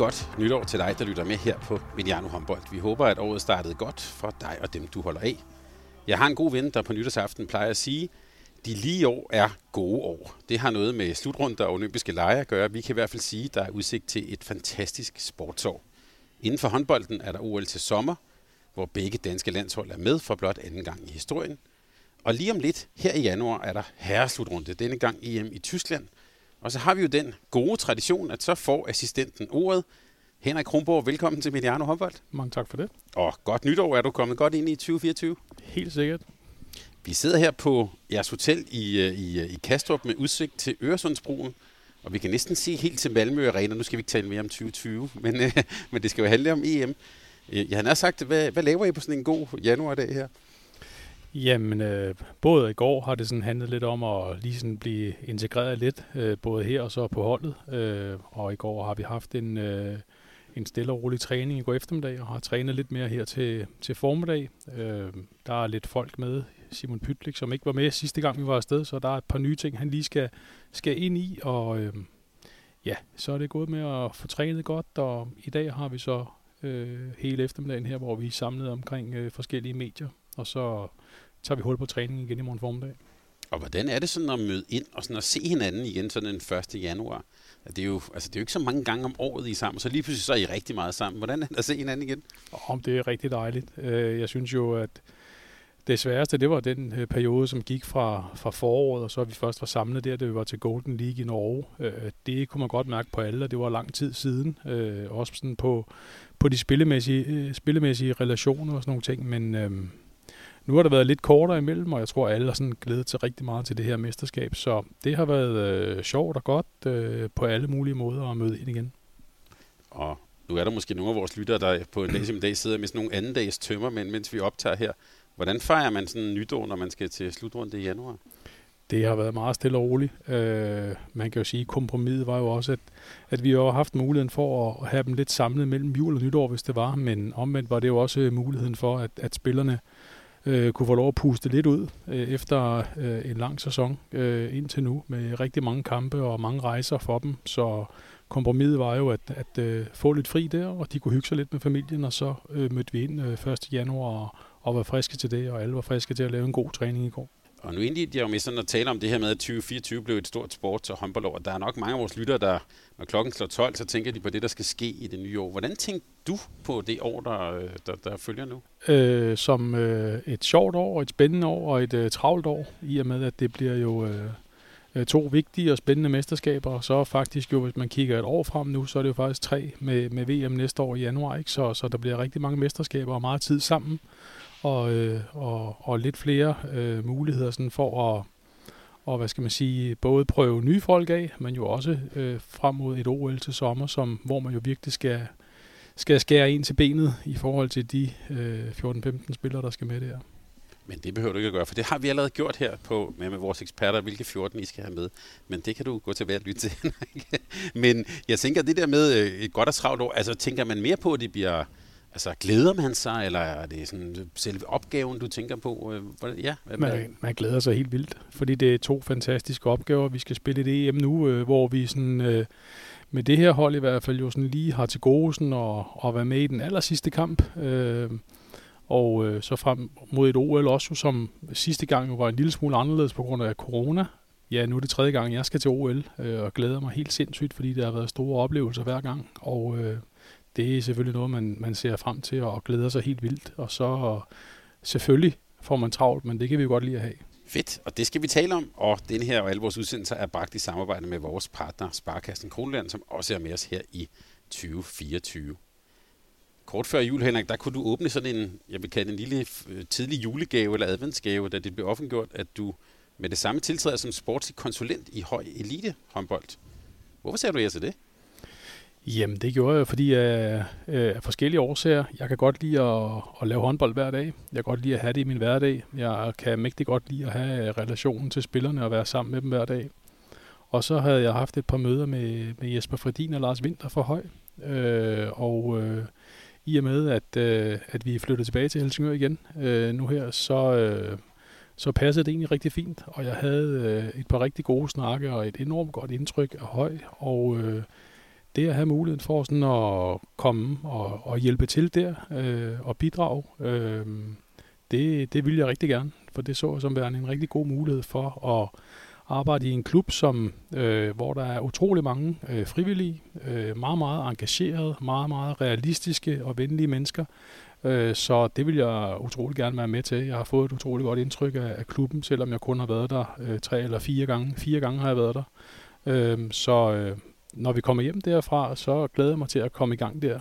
Godt nytår til dig, der lytter med her på Mediano Håndbold. Vi håber, at året startede godt for dig og dem, du holder af. Jeg har en god ven, der på nytårsaften plejer at sige, de lige år er gode år. Det har noget med slutrunder og olympiske lege at gøre. Vi kan i hvert fald sige, at der er udsigt til et fantastisk sportsår. Inden for håndbolden er der OL til sommer, hvor begge danske landshold er med for blot anden gang i historien. Og lige om lidt, her i januar, er der herreslutrunde, denne gang EM i Tyskland – og så har vi jo den gode tradition, at så får assistenten ordet. Henrik Kronborg, velkommen til Mediano Håndbold. Mange tak for det. Og godt nytår, er du kommet godt ind i 2024? Helt sikkert. Vi sidder her på jeres hotel i, øh, i, øh, i Kastrup med udsigt til Øresundsbroen. Og vi kan næsten se helt til Malmø Arena. Nu skal vi ikke tale mere om 2020, men, øh, men det skal jo handle om EM. Jeg har sagt, hvad, hvad laver I på sådan en god januardag her? Jamen, øh, både i går har det sådan handlet lidt om at lige sådan blive integreret lidt, øh, både her og så på holdet. Øh, og i går har vi haft en, øh, en stille og rolig træning i går eftermiddag, og har trænet lidt mere her til, til formiddag. Øh, der er lidt folk med, Simon Pytlik, som ikke var med sidste gang, vi var afsted, så der er et par nye ting, han lige skal, skal ind i, og øh, ja, så er det gået med at få trænet godt, og i dag har vi så øh, hele eftermiddagen her, hvor vi er samlet omkring øh, forskellige medier, og så tager vi hul på træningen igen i morgen formiddag. Og hvordan er det sådan at møde ind og sådan at se hinanden igen sådan den 1. januar? Det er, jo, altså det er jo ikke så mange gange om året, I er sammen, så lige pludselig så er I rigtig meget sammen. Hvordan er det at se hinanden igen? Om det er rigtig dejligt. Øh, jeg synes jo, at det sværeste, det var den øh, periode, som gik fra, fra foråret, og så vi først var samlet der, da vi var til Golden League i Norge. Øh, det kunne man godt mærke på alle, og det var lang tid siden. Også sådan på, på de spillemæssige, spillemæssige relationer og sådan nogle ting, men nu har det været lidt kortere imellem, og jeg tror, at alle har sådan glædet sig rigtig meget til det her mesterskab. Så det har været øh, sjovt og godt øh, på alle mulige måder at møde ind igen. Og nu er der måske nogle af vores lyttere, der på en dag som dag sidder med sådan nogle anden dags tømmer, men mens vi optager her. Hvordan fejrer man sådan en nytår, når man skal til slutrunde i januar? Det har været meget stille og roligt. Øh, man kan jo sige, at kompromiset var jo også, at, at vi har haft muligheden for at have dem lidt samlet mellem jul og nytår, hvis det var. Men omvendt var det jo også muligheden for, at, at spillerne øh, kunne få lov at puste lidt ud øh, efter øh, en lang sæson øh, indtil nu, med rigtig mange kampe og mange rejser for dem. Så kompromiset var jo at, at øh, få lidt fri der, og de kunne hygge sig lidt med familien, og så øh, mødte vi ind øh, 1. januar og, og var friske til det, og alle var friske til at lave en god træning i går. Og nu indledte jeg jo med sådan at tale om det her med, at 2024 blev et stort sports- og håndboldår. Der er nok mange af vores lyttere, der, når klokken slår 12, så tænker de på det, der skal ske i det nye år. Hvordan tænker du på det år, der, der, der følger nu? Øh, som øh, et sjovt år, et spændende år og et øh, travlt år, i og med, at det bliver jo øh, øh to vigtige og spændende mesterskaber. Og så faktisk jo, hvis man kigger et år frem nu, så er det jo faktisk tre med, med VM næste år i januar. Ikke? Så, så der bliver rigtig mange mesterskaber og meget tid sammen og, øh, og, og lidt flere øh, muligheder sådan for at og hvad skal man sige, både prøve nye folk af, men jo også øh, frem mod et OL til sommer, som, hvor man jo virkelig skal, skal skære ind til benet i forhold til de øh, 14-15 spillere, der skal med der. Men det behøver du ikke at gøre, for det har vi allerede gjort her på, med, med vores eksperter, hvilke 14 I skal have med. Men det kan du gå tilbage og lytte til. Men jeg tænker, det der med øh, et godt og travlt år, altså tænker man mere på, at det bliver Altså, glæder man sig, eller er det sådan selve opgaven, du tænker på? Øh, ja, man, man glæder sig helt vildt, fordi det er to fantastiske opgaver. Vi skal spille det EM nu, øh, hvor vi sådan, øh, med det her hold i hvert fald jo sådan lige har til gode sådan at, at være med i den aller sidste kamp. og så frem mod et OL også, som sidste gang var en lille smule anderledes på grund af corona. Ja, nu er det tredje gang, jeg skal til OL, og glæder mig helt sindssygt, fordi der har været store oplevelser hver gang. Og det er selvfølgelig noget, man, man ser frem til og glæder sig helt vildt. Og så selvfølgelig får man travlt, men det kan vi jo godt lide at have. Fedt, og det skal vi tale om, og den her og alle vores udsendelser er bragt i samarbejde med vores partner Sparkassen Kronland, som også er med os her i 2024. kort før jul, Henrik, der kunne du åbne sådan en, jeg vil kalde en lille øh, tidlig julegave eller adventsgave, da det blev offentgjort, at du med det samme tiltræder som sportslig konsulent i høj elite håndbold. Hvorfor ser du jer til det? Jamen, det gjorde jeg, fordi af, øh, af forskellige årsager. Jeg kan godt lide at, at lave håndbold hver dag. Jeg kan godt lide at have det i min hverdag. Jeg kan mægtig godt lide at have øh, relationen til spillerne og være sammen med dem hver dag. Og så havde jeg haft et par møder med, med Jesper Fredin og Lars Winter for høj. Øh, og øh, i og med, at, øh, at vi flyttede tilbage til Helsingør igen øh, nu her, så, øh, så passede det egentlig rigtig fint. Og jeg havde øh, et par rigtig gode snakke og et enormt godt indtryk af høj. Og øh, det at have muligheden for sådan at komme og, og hjælpe til der øh, og bidrage, øh, det, det vil jeg rigtig gerne. For det så jeg som værende en rigtig god mulighed for at arbejde i en klub, som, øh, hvor der er utrolig mange øh, frivillige, øh, meget, meget engagerede, meget, meget realistiske og venlige mennesker. Øh, så det vil jeg utrolig gerne være med til. Jeg har fået et utrolig godt indtryk af, af klubben, selvom jeg kun har været der øh, tre eller fire gange. Fire gange har jeg været der. Øh, så øh, når vi kommer hjem derfra, så glæder jeg mig til at komme i gang der.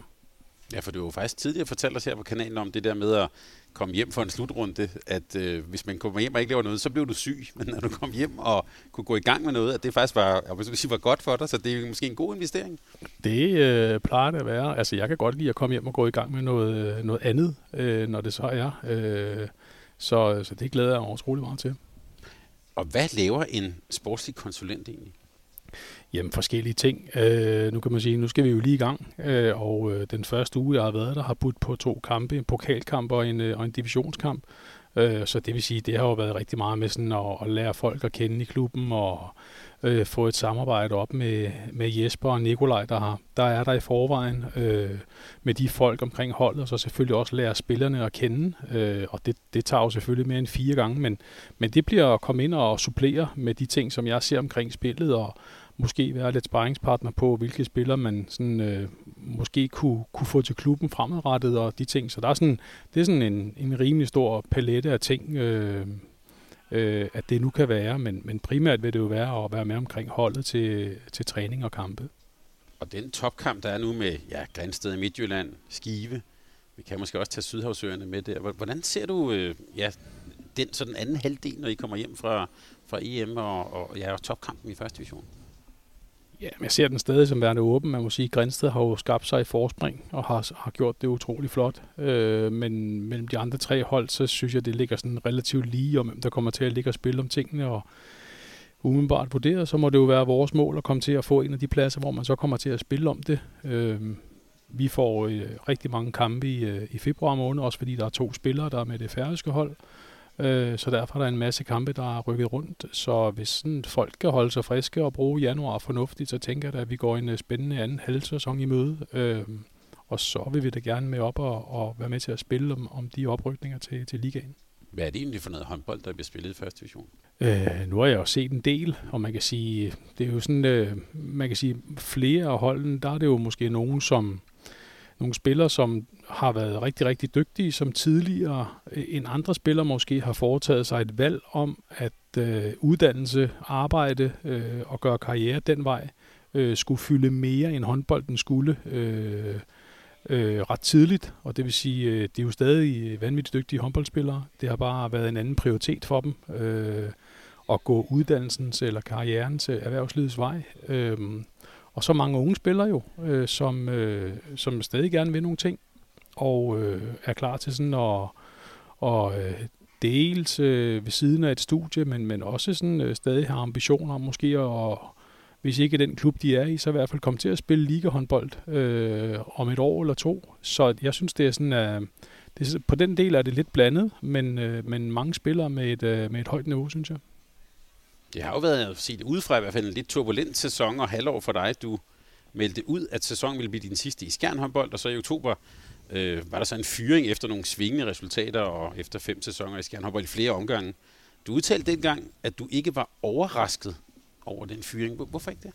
Ja, for du har jo faktisk tidligere fortalt os her på kanalen om det der med at komme hjem for en slutrunde, at øh, hvis man kommer hjem og ikke laver noget, så bliver du syg. Men når du kom hjem og kunne gå i gang med noget, at det faktisk var, sige, var godt for dig, så det er måske en god investering. Det øh, plejer det at være. Altså, jeg kan godt lide at komme hjem og gå i gang med noget, øh, noget andet, øh, når det så er. Øh, så, så det glæder jeg mig utrolig meget til. Og hvad laver en sportslig konsulent egentlig? Jamen forskellige ting. Øh, nu kan man sige, nu skal vi jo lige i gang, øh, og øh, den første uge, jeg har været der, har budt på to kampe, en pokalkamp og en, øh, og en divisionskamp. Øh, så det vil sige, det har jo været rigtig meget med sådan at, at lære folk at kende i klubben og øh, få et samarbejde op med, med Jesper og Nikolaj, der, har, der er der i forvejen øh, med de folk omkring holdet, og så selvfølgelig også lære spillerne at kende. Øh, og det, det tager jo selvfølgelig mere end fire gange, men, men det bliver at komme ind og supplere med de ting, som jeg ser omkring spillet, og, måske være lidt sparringspartner på, hvilke spillere man sådan, øh, måske kunne, kunne få til klubben fremadrettet og de ting. Så der er sådan, det er sådan en, en rimelig stor palette af ting, øh, øh, at det nu kan være, men, men primært vil det jo være at være med omkring holdet til, til træning og kampe. Og den topkamp, der er nu med ja, Grænsted i Midtjylland, Skive, vi kan måske også tage Sydhavsøerne med der. Hvordan ser du øh, ja, den sådan anden halvdel, når I kommer hjem fra, fra EM og, og, ja, og topkampen i første division? Ja, men jeg ser den stadig som værende åben. Man må sige, at Grænsted har jo skabt sig i forspring og har, har gjort det utrolig flot. Øh, men mellem de andre tre hold, så synes jeg, det ligger sådan relativt lige om, hvem der kommer til at ligge og spille om tingene. Og umiddelbart vurderet, så må det jo være vores mål at komme til at få en af de pladser, hvor man så kommer til at spille om det. Øh, vi får øh, rigtig mange kampe i, øh, i februar måned, også fordi der er to spillere, der er med det færøske hold. Øh, så derfor er der en masse kampe, der er rykket rundt. Så hvis sådan folk kan holde sig friske og bruge januar fornuftigt, så tænker jeg at vi går en øh, spændende anden halvsæson i møde. Øh, og så vil vi da gerne med op og, og være med til at spille om, om de oprykninger til, til ligaen. Hvad er det egentlig for noget håndbold, der bliver spillet i første division? Øh, nu har jeg jo set en del, og man kan sige, det er jo sådan, øh, man kan sige, flere af holdene, der er det jo måske nogen, som nogle spillere, som har været rigtig, rigtig dygtige, som tidligere øh, end en andre spillere måske har foretaget sig et valg om at øh, uddannelse, arbejde øh, og gøre karriere den vej, øh, skulle fylde mere end håndbolden skulle øh, øh, ret tidligt. Og det vil sige, øh, det er jo stadig øh, vanvittigt dygtige håndboldspillere. Det har bare været en anden prioritet for dem øh, at gå uddannelsens eller karrieren til øh, erhvervslivets vej. Øh, og så mange unge spillere jo, øh, som, øh, som stadig gerne vil nogle ting, og øh, er klar til sådan at, og, øh, dels øh, ved siden af et studie, men, men også sådan øh, stadig har ambitioner om måske at, hvis ikke den klub, de er i, så i hvert fald komme til at spille ligahåndbold øh, om et år eller to. Så jeg synes, det er sådan, at det, på den del er det lidt blandet, men, øh, men mange spillere med et, øh, med et højt niveau, synes jeg. Det har jo været, set udefra i hvert fald, en lidt turbulent sæson og halvår for dig. Du meldte ud, at sæsonen ville blive din sidste i Skjern og så i oktober øh, var der så en fyring efter nogle svingende resultater, og efter fem sæsoner i Skjern i flere omgange. Du udtalte dengang, at du ikke var overrasket over den fyring. Hvorfor ikke det?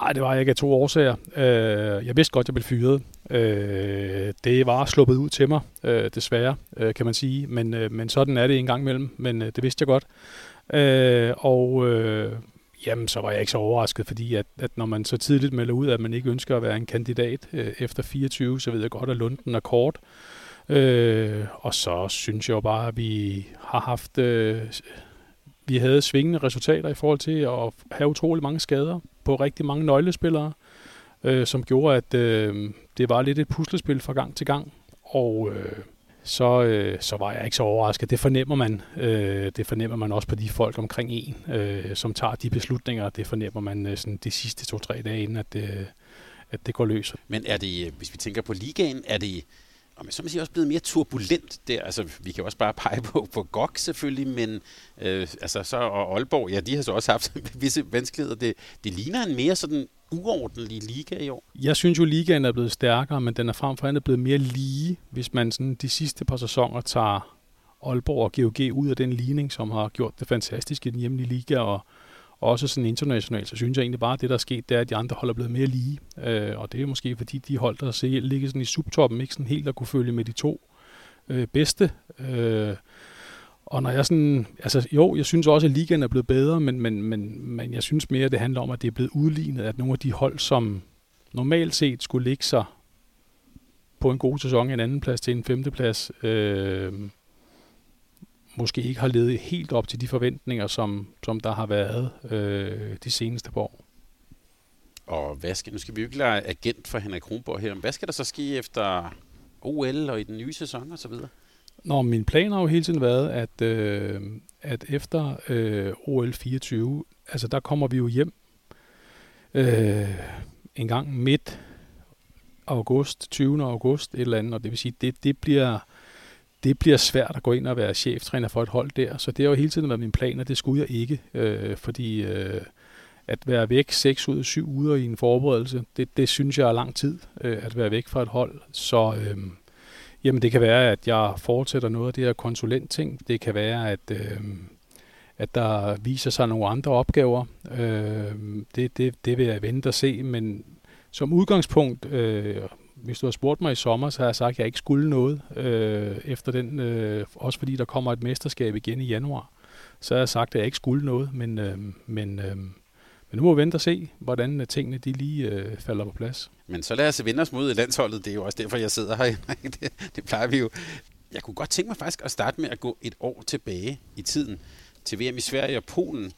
Nej, det var jeg ikke af to årsager. Øh, jeg vidste godt, at jeg blev fyret. Øh, det var sluppet ud til mig, øh, desværre, øh, kan man sige. Men, øh, men sådan er det en gang imellem. Men øh, det vidste jeg godt. Øh, Og øh, Jamen, så var jeg ikke så overrasket, fordi at, at når man så tidligt melder ud, at man ikke ønsker at være en kandidat øh, efter 24, så ved jeg godt, at Lunden er kort. Øh, og så synes jeg jo bare, at vi har haft... Øh, vi havde svingende resultater i forhold til at have utrolig mange skader på rigtig mange nøglespillere, øh, som gjorde, at øh, det var lidt et puslespil fra gang til gang. Og øh, så, øh, så var jeg ikke så overrasket. Det fornemmer man. Øh, det fornemmer man også på de folk omkring en, øh, som tager de beslutninger. Det fornemmer man øh, sådan de sidste to-tre dage, inden at det, at det går løs. Men er det, hvis vi tænker på ligaen, er det og man så man sige, også blevet mere turbulent der. Altså, vi kan også bare pege på, på GOG selvfølgelig, men øh, altså, så, og Aalborg, ja, de har så også haft visse vanskeligheder. Det, det ligner en mere sådan uordentlig liga i år. Jeg synes jo, at ligaen er blevet stærkere, men den er frem for andet blevet mere lige, hvis man sådan de sidste par sæsoner tager Aalborg og GOG ud af den ligning, som har gjort det fantastisk i den hjemlige liga, og også sådan internationalt, så synes jeg egentlig bare, at det, der er sket, det er, at de andre hold er blevet mere lige. Øh, og det er måske, fordi de hold, der se, ligger sådan i subtoppen, ikke sådan helt at kunne følge med de to øh, bedste. Øh, og når jeg sådan, altså jo, jeg synes også, at ligaen er blevet bedre, men, men, men, men jeg synes mere, at det handler om, at det er blevet udlignet, at nogle af de hold, som normalt set skulle ligge sig på en god sæson, en anden plads til en femteplads, øh, måske ikke har levet helt op til de forventninger, som, som der har været øh, de seneste par år. Og hvad skal, nu skal vi jo ikke lade agent for Henrik Kronborg her, men hvad skal der så ske efter OL og i den nye sæson og så videre? Nå, min plan har jo hele tiden været, at, øh, at efter øh, OL 24, altså der kommer vi jo hjem øh, en gang midt august, 20. august, et eller andet, og det vil sige, det, det bliver det bliver svært at gå ind og være cheftræner for et hold der. Så det har jo hele tiden været min plan, og det skulle jeg ikke, øh, fordi øh, at være væk 6 ud af 7 uger i en forberedelse, det, det synes jeg er lang tid øh, at være væk fra et hold. Så øh, jamen det kan være, at jeg fortsætter noget af det her konsulentting. Det kan være, at, øh, at der viser sig nogle andre opgaver. Øh, det, det, det vil jeg vente og se, men som udgangspunkt øh, hvis du har spurgt mig i sommer, så har jeg sagt, at jeg ikke skulle noget øh, efter den, øh, også fordi der kommer et mesterskab igen i januar. Så har jeg sagt, at jeg ikke skulle noget, men, øh, men, øh, men nu må vi vente og se, hvordan øh, tingene de lige øh, falder på plads. Men så lad os vende os mod landsholdet. Det er jo også derfor, jeg sidder her. det, det plejer vi jo. Jeg kunne godt tænke mig faktisk at starte med at gå et år tilbage i tiden til VM i Sverige og Polen.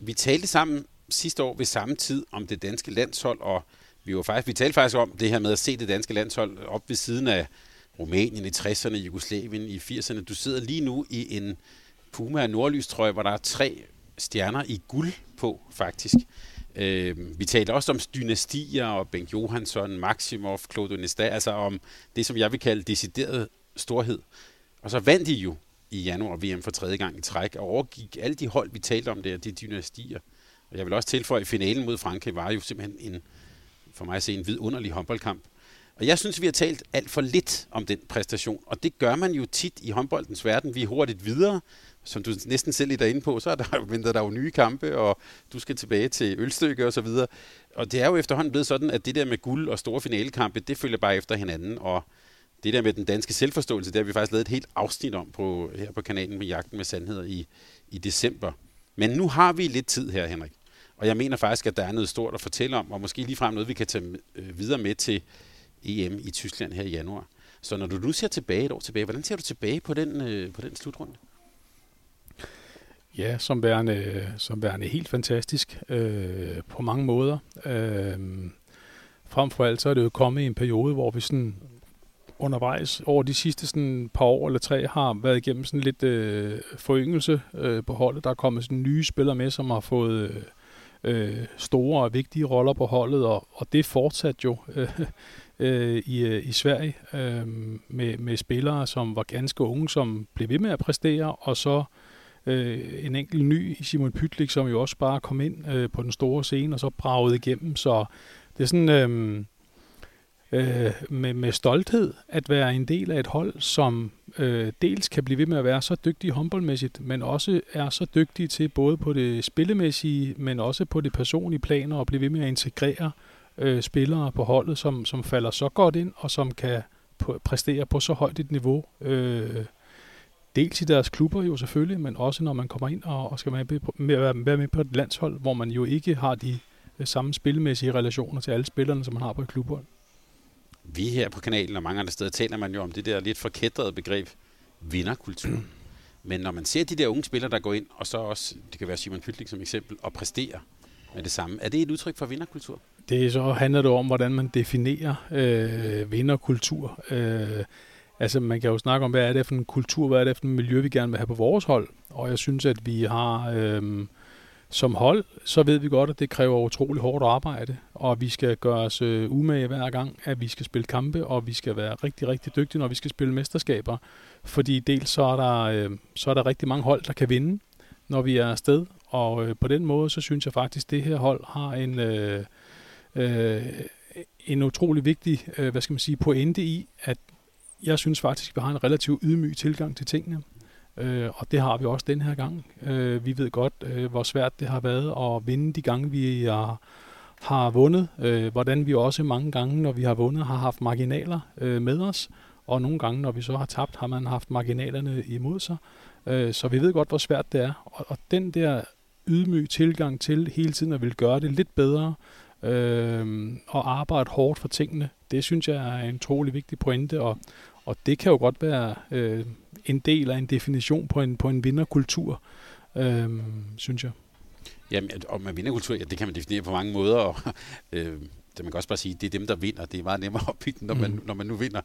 Vi talte sammen sidste år ved samme tid om det danske landshold, og vi, var faktisk, vi talte faktisk om det her med at se det danske landshold op ved siden af Rumænien i 60'erne, Jugoslavien i 80'erne. Du sidder lige nu i en Puma nordlystrøje, hvor der er tre stjerner i guld på, faktisk. Øh, vi talte også om dynastier og Bengt Johansson, Maximov, Claude Nesta, altså om det, som jeg vil kalde decideret storhed. Og så vandt de jo i januar VM for tredje gang i træk, og overgik alle de hold, vi talte om der, de dynastier. Og jeg vil også tilføje, at finalen mod Frankrig var jo simpelthen en for mig at se en vidunderlig håndboldkamp. Og jeg synes, vi har talt alt for lidt om den præstation, og det gør man jo tit i håndboldens verden. Vi er hurtigt videre, som du næsten selv er inde på, så er der, venter der jo nye kampe, og du skal tilbage til ølstykke og så videre. Og det er jo efterhånden blevet sådan, at det der med guld og store finalekampe, det følger bare efter hinanden, og det der med den danske selvforståelse, det har vi faktisk lavet et helt afsnit om på, her på kanalen med Jagten med Sandheder i, i december. Men nu har vi lidt tid her, Henrik. Og jeg mener faktisk, at der er noget stort at fortælle om, og måske ligefrem noget, vi kan tage øh, videre med til EM i Tyskland her i januar. Så når du nu ser tilbage et år tilbage, hvordan ser du tilbage på den, øh, på den slutrunde? Ja, som værende, som værende helt fantastisk øh, på mange måder. Øh, frem for alt så er det jo kommet i en periode, hvor vi sådan undervejs over de sidste sådan par år eller tre har været igennem sådan lidt øh, foryngelse øh, på holdet. Der er kommet sådan nye spillere med, som har fået øh, øh, store og vigtige roller på holdet, og, og det fortsat jo øh, øh, i, øh, i Sverige øh, med, med spillere, som var ganske unge, som blev ved med at præstere, og så øh, en enkelt ny, i Simon Pytlik, som jo også bare kom ind øh, på den store scene, og så bragede igennem, så det er sådan... Øh, øh, med, med stolthed at være en del af et hold, som øh, dels kan blive ved med at være så dygtige håndboldmæssigt, men også er så dygtige til både på det spillemæssige, men også på det personlige plan, og blive ved med at integrere øh, spillere på holdet, som, som falder så godt ind og som kan præstere på så højt et niveau. Øh, dels i deres klubber jo selvfølgelig, men også når man kommer ind og, og skal være med, på, med, være med på et landshold, hvor man jo ikke har de øh, samme spilmæssige relationer til alle spillerne, som man har på et klubhold. Vi her på kanalen og mange andre steder taler man jo om det der lidt forkædrede begreb vinderkultur. Men når man ser de der unge spillere, der går ind, og så også, det kan være Simon Pytlik som eksempel, og præsterer med det samme, er det et udtryk for vinderkultur? Det så handler det om, hvordan man definerer øh, vinderkultur. Øh, altså man kan jo snakke om, hvad er det for en kultur, hvad er det for en miljø, vi gerne vil have på vores hold. Og jeg synes, at vi har... Øh, som hold, så ved vi godt, at det kræver utrolig hårdt arbejde, og vi skal gøre os øh, umage hver gang, at vi skal spille kampe, og vi skal være rigtig, rigtig dygtige, når vi skal spille mesterskaber. Fordi dels så er der, øh, så er der rigtig mange hold, der kan vinde, når vi er afsted, og øh, på den måde, så synes jeg faktisk, at det her hold har en, øh, øh, en utrolig vigtig øh, hvad skal man sige, pointe i, at jeg synes faktisk, at vi har en relativt ydmyg tilgang til tingene. Øh, og det har vi også den her gang. Øh, vi ved godt, øh, hvor svært det har været at vinde de gange, vi er, har vundet. Øh, hvordan vi også mange gange, når vi har vundet, har haft marginaler øh, med os. Og nogle gange, når vi så har tabt, har man haft marginalerne imod sig. Øh, så vi ved godt, hvor svært det er. Og, og den der ydmyg tilgang til hele tiden at ville gøre det lidt bedre, øh, og arbejde hårdt for tingene, det synes jeg er en utrolig vigtig pointe, og, og det kan jo godt være øh, en del af en definition på en, på en vinderkultur, øh, synes jeg. Jamen, og med vinderkultur, ja, det kan man definere på mange måder, og øh, det man kan også bare sige, det er dem, der vinder. Det er meget nemmere at bygge når man, mm. når man nu vinder.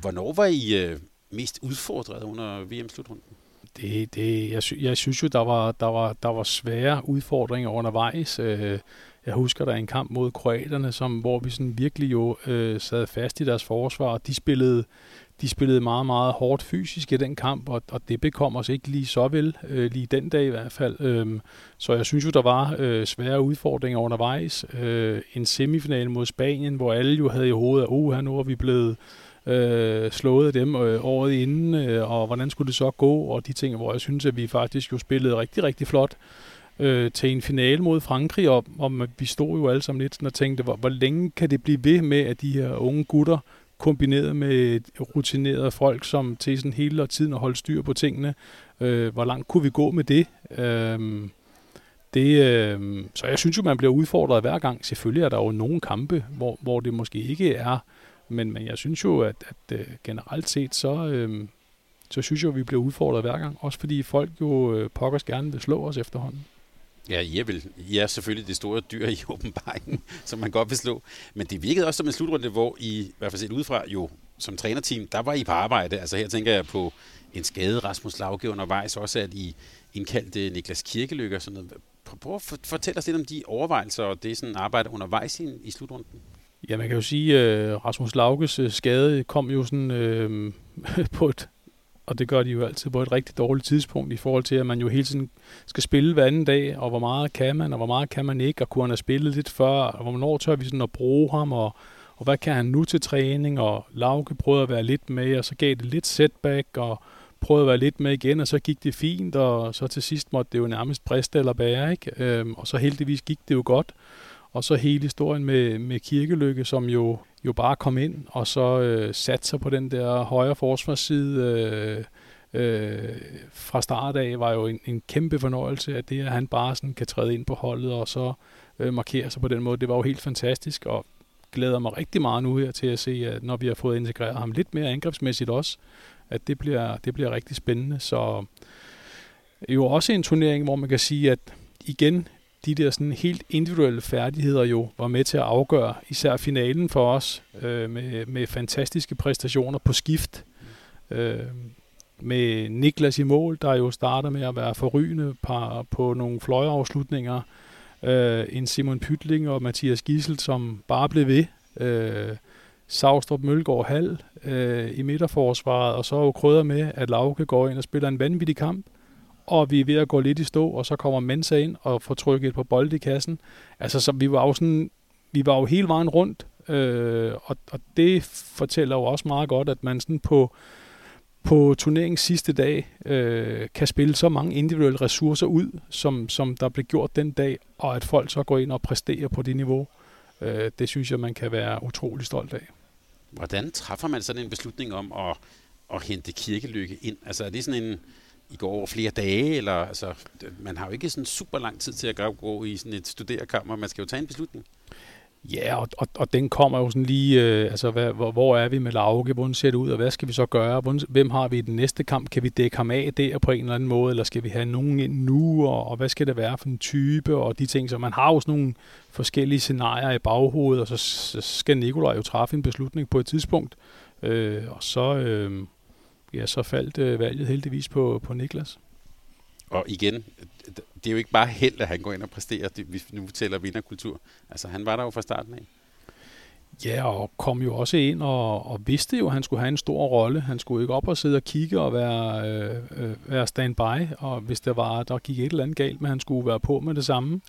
Hvornår var I øh, mest udfordret under VM-slutrunden? Det, det, jeg, sy, jeg synes jo, der var, der, var, der var svære udfordringer undervejs. Øh, jeg husker, der er en kamp mod kroaterne, som, hvor vi sådan virkelig jo øh, sad fast i deres forsvar, og de spillede, de spillede meget, meget hårdt fysisk i den kamp, og, og det bekom os ikke lige så vel, øh, lige den dag i hvert fald. Øhm, så jeg synes jo, der var øh, svære udfordringer undervejs. Øh, en semifinal mod Spanien, hvor alle jo havde i hovedet, at oh, her nu er vi blevet øh, slået af dem øh, året inden, øh, og hvordan skulle det så gå, og de ting, hvor jeg synes, at vi faktisk jo spillede rigtig, rigtig flot øh, til en finale mod Frankrig, og, og vi stod jo alle sammen lidt sådan og tænkte, hvor, hvor længe kan det blive ved med, at de her unge gutter, kombineret med rutinerede folk, som til sådan hele tiden at holde styr på tingene, øh, hvor langt kunne vi gå med det? Øh, det, øh, så jeg synes jo, man bliver udfordret hver gang. Selvfølgelig er der jo nogle kampe, hvor, hvor det måske ikke er, men, men jeg synes jo, at, at øh, generelt set, så, øh, så synes jeg, at vi bliver udfordret hver gang. Også fordi folk jo øh, pokkers gerne vil slå os efterhånden. Ja, I er, vel, I er selvfølgelig det store dyr i åbenbaringen, som man godt vil slå. Men det virkede også som en slutrunde, hvor I, i hvert fald set udefra, jo som trænerteam, der var I på arbejde. Altså her tænker jeg på en skade Rasmus Lauke undervejs, også at I indkaldte Niklas Kirkelykke og sådan noget. Prøv at fortælle os lidt om de overvejelser og det sådan arbejde undervejs i, i slutrunden. Ja, man kan jo sige, at Rasmus Laukes øh, skade kom jo sådan øh, på et og det gør de jo altid på et rigtig dårligt tidspunkt i forhold til, at man jo hele tiden skal spille hver anden dag, og hvor meget kan man, og hvor meget kan man ikke, og kunne han have spillet lidt før, og hvornår tør vi sådan at bruge ham, og, og hvad kan han nu til træning, og Lauke prøvede at være lidt med, og så gav det lidt setback, og prøvede at være lidt med igen, og så gik det fint, og så til sidst måtte det jo nærmest briste eller bære, ikke? Øhm, og så heldigvis gik det jo godt. Og så hele historien med, med Kirkelykke, som jo jo bare komme ind og så øh, satte sig på den der højre forsvarsside øh, øh, fra start af, var jo en, en kæmpe fornøjelse, at det, at han bare sådan kan træde ind på holdet og så øh, markere sig på den måde, det var jo helt fantastisk, og glæder mig rigtig meget nu her til at se, at når vi har fået integreret ham lidt mere angrebsmæssigt også, at det bliver, det bliver rigtig spændende. Så jo også en turnering, hvor man kan sige, at igen, de der sådan helt individuelle færdigheder jo var med til at afgøre især finalen for os øh, med, med fantastiske præstationer på skift. Øh, med Niklas i mål, der jo starter med at være forrygende på, på nogle fløjeafslutninger. Øh, en Simon Pytling og Mathias Gissel, som bare blev ved. Øh, Savstrup Mølgaard Hall øh, i midterforsvaret, og så er jo krydder med, at Lauke går ind og spiller en vanvittig kamp og vi er ved at gå lidt i stå, og så kommer Mensa ind og får trykket på par bolde i kassen. Altså, så vi var jo sådan, vi var jo hele vejen rundt, øh, og, og det fortæller jo også meget godt, at man sådan på, på turneringens sidste dag øh, kan spille så mange individuelle ressourcer ud, som, som der blev gjort den dag, og at folk så går ind og præsterer på det niveau. Øh, det synes jeg, man kan være utrolig stolt af. Hvordan træffer man sådan en beslutning om at at hente kirkelykke ind? Altså er det sådan en, i går over flere dage, eller altså, man har jo ikke sådan super lang tid til at gå i sådan et studerekammer, man skal jo tage en beslutning. Ja, og, og, og den kommer jo sådan lige, øh, altså hvad, hvor, hvor er vi med Lauke, hvordan ser det ud, og hvad skal vi så gøre, hvordan, hvem har vi i den næste kamp, kan vi dække ham af der på en eller anden måde, eller skal vi have nogen ind nu, og, og hvad skal det være for en type, og de ting, så man har jo sådan nogle forskellige scenarier i baghovedet, og så, så skal Nikolaj jo træffe en beslutning på et tidspunkt, øh, og så, øh, ja, så faldt øh, valget heldigvis på, på Niklas. Og igen, det er jo ikke bare held, at han går ind og præsterer, vi nu taler vinderkultur. Altså, han var der jo fra starten af. Ja, og kom jo også ind og, og vidste jo, at han skulle have en stor rolle. Han skulle ikke op og sidde og kigge og være, øh, øh, være standby, og hvis der var, der gik et eller andet galt, men han skulle være på med det samme.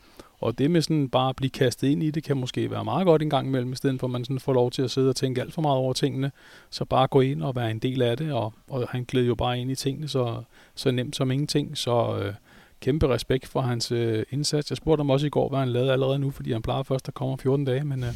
Og det med sådan bare at blive kastet ind i det, kan måske være meget godt en gang imellem, i stedet for at man sådan får lov til at sidde og tænke alt for meget over tingene. Så bare gå ind og være en del af det, og, og han glæder jo bare ind i tingene, så, så nemt som ingenting. Så øh, kæmpe respekt for hans øh, indsats. Jeg spurgte ham også i går, hvad han lavede allerede nu, fordi han plejer først at komme om 14 dage, men øh,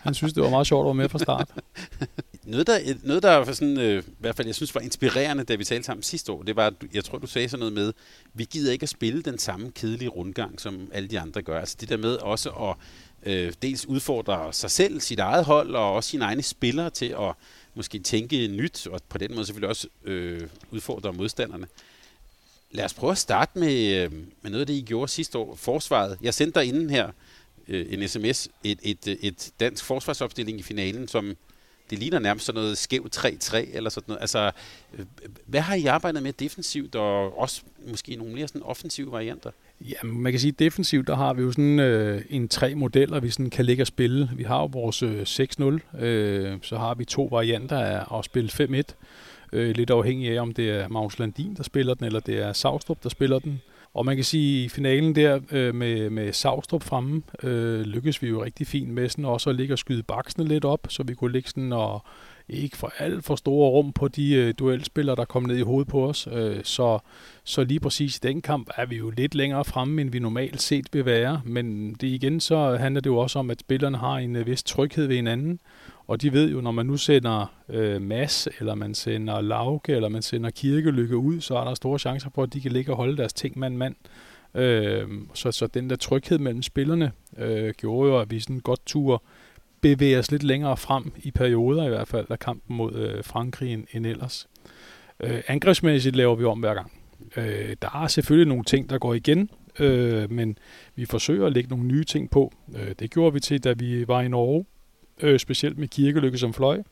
han synes, det var meget sjovt at være med fra start. noget, der, noget, der var sådan, øh, i hvert fald jeg synes var inspirerende, da vi talte sammen sidste år, det var, jeg tror, du sagde sådan noget med, vi gider ikke at spille den samme kedelige rundgang, som alle de andre gør. Altså det der med også at øh, dels udfordre sig selv, sit eget hold, og også sine egne spillere til at måske tænke nyt, og på den måde selvfølgelig også øh, udfordre modstanderne. Lad os prøve at starte med, øh, med noget af det, I gjorde sidste år. Forsvaret. Jeg sendte dig inden her øh, en sms, et, et, et dansk forsvarsopstilling i finalen, som det ligner nærmest sådan noget skæv 3-3 eller sådan noget. Altså, øh, hvad har I arbejdet med defensivt, og også måske nogle mere sådan offensive varianter? Ja, man kan sige, at defensivt, der har vi jo sådan øh, en tre modeller, vi sådan kan ligge og spille. Vi har jo vores øh, 6-0, øh, så har vi to varianter af at spille 5-1 øh, lidt afhængig af, om det er Magnus Landin, der spiller den, eller det er Savstrup, der spiller den. Og man kan sige, at i finalen der øh, med, med Savstrup fremme, øh, lykkedes vi jo rigtig fint med sådan også at ligge og skyde baksene lidt op, så vi kunne ligge sådan og ikke for alt for store rum på de øh, duelspillere, der kom ned i hovedet på os. Øh, så, så lige præcis i den kamp er vi jo lidt længere fremme, end vi normalt set vil være. Men det igen, så handler det jo også om, at spillerne har en øh, vis tryghed ved hinanden. Og de ved jo, når man nu sender øh, Mass, eller man sender Lauke, eller man sender Kirkelykke ud, så er der store chancer for, at de kan ligge og holde deres ting mand-mand. Øh, så, så den der tryghed mellem spillerne øh, gjorde jo, at vi sådan godt turde bevæge os lidt længere frem i perioder i hvert fald af kampen mod øh, Frankrig end, end ellers. Øh, angrebsmæssigt laver vi om hver gang. Øh, der er selvfølgelig nogle ting, der går igen, øh, men vi forsøger at lægge nogle nye ting på. Øh, det gjorde vi til, da vi var i Norge, øh, specielt med kirkelykke som fløj.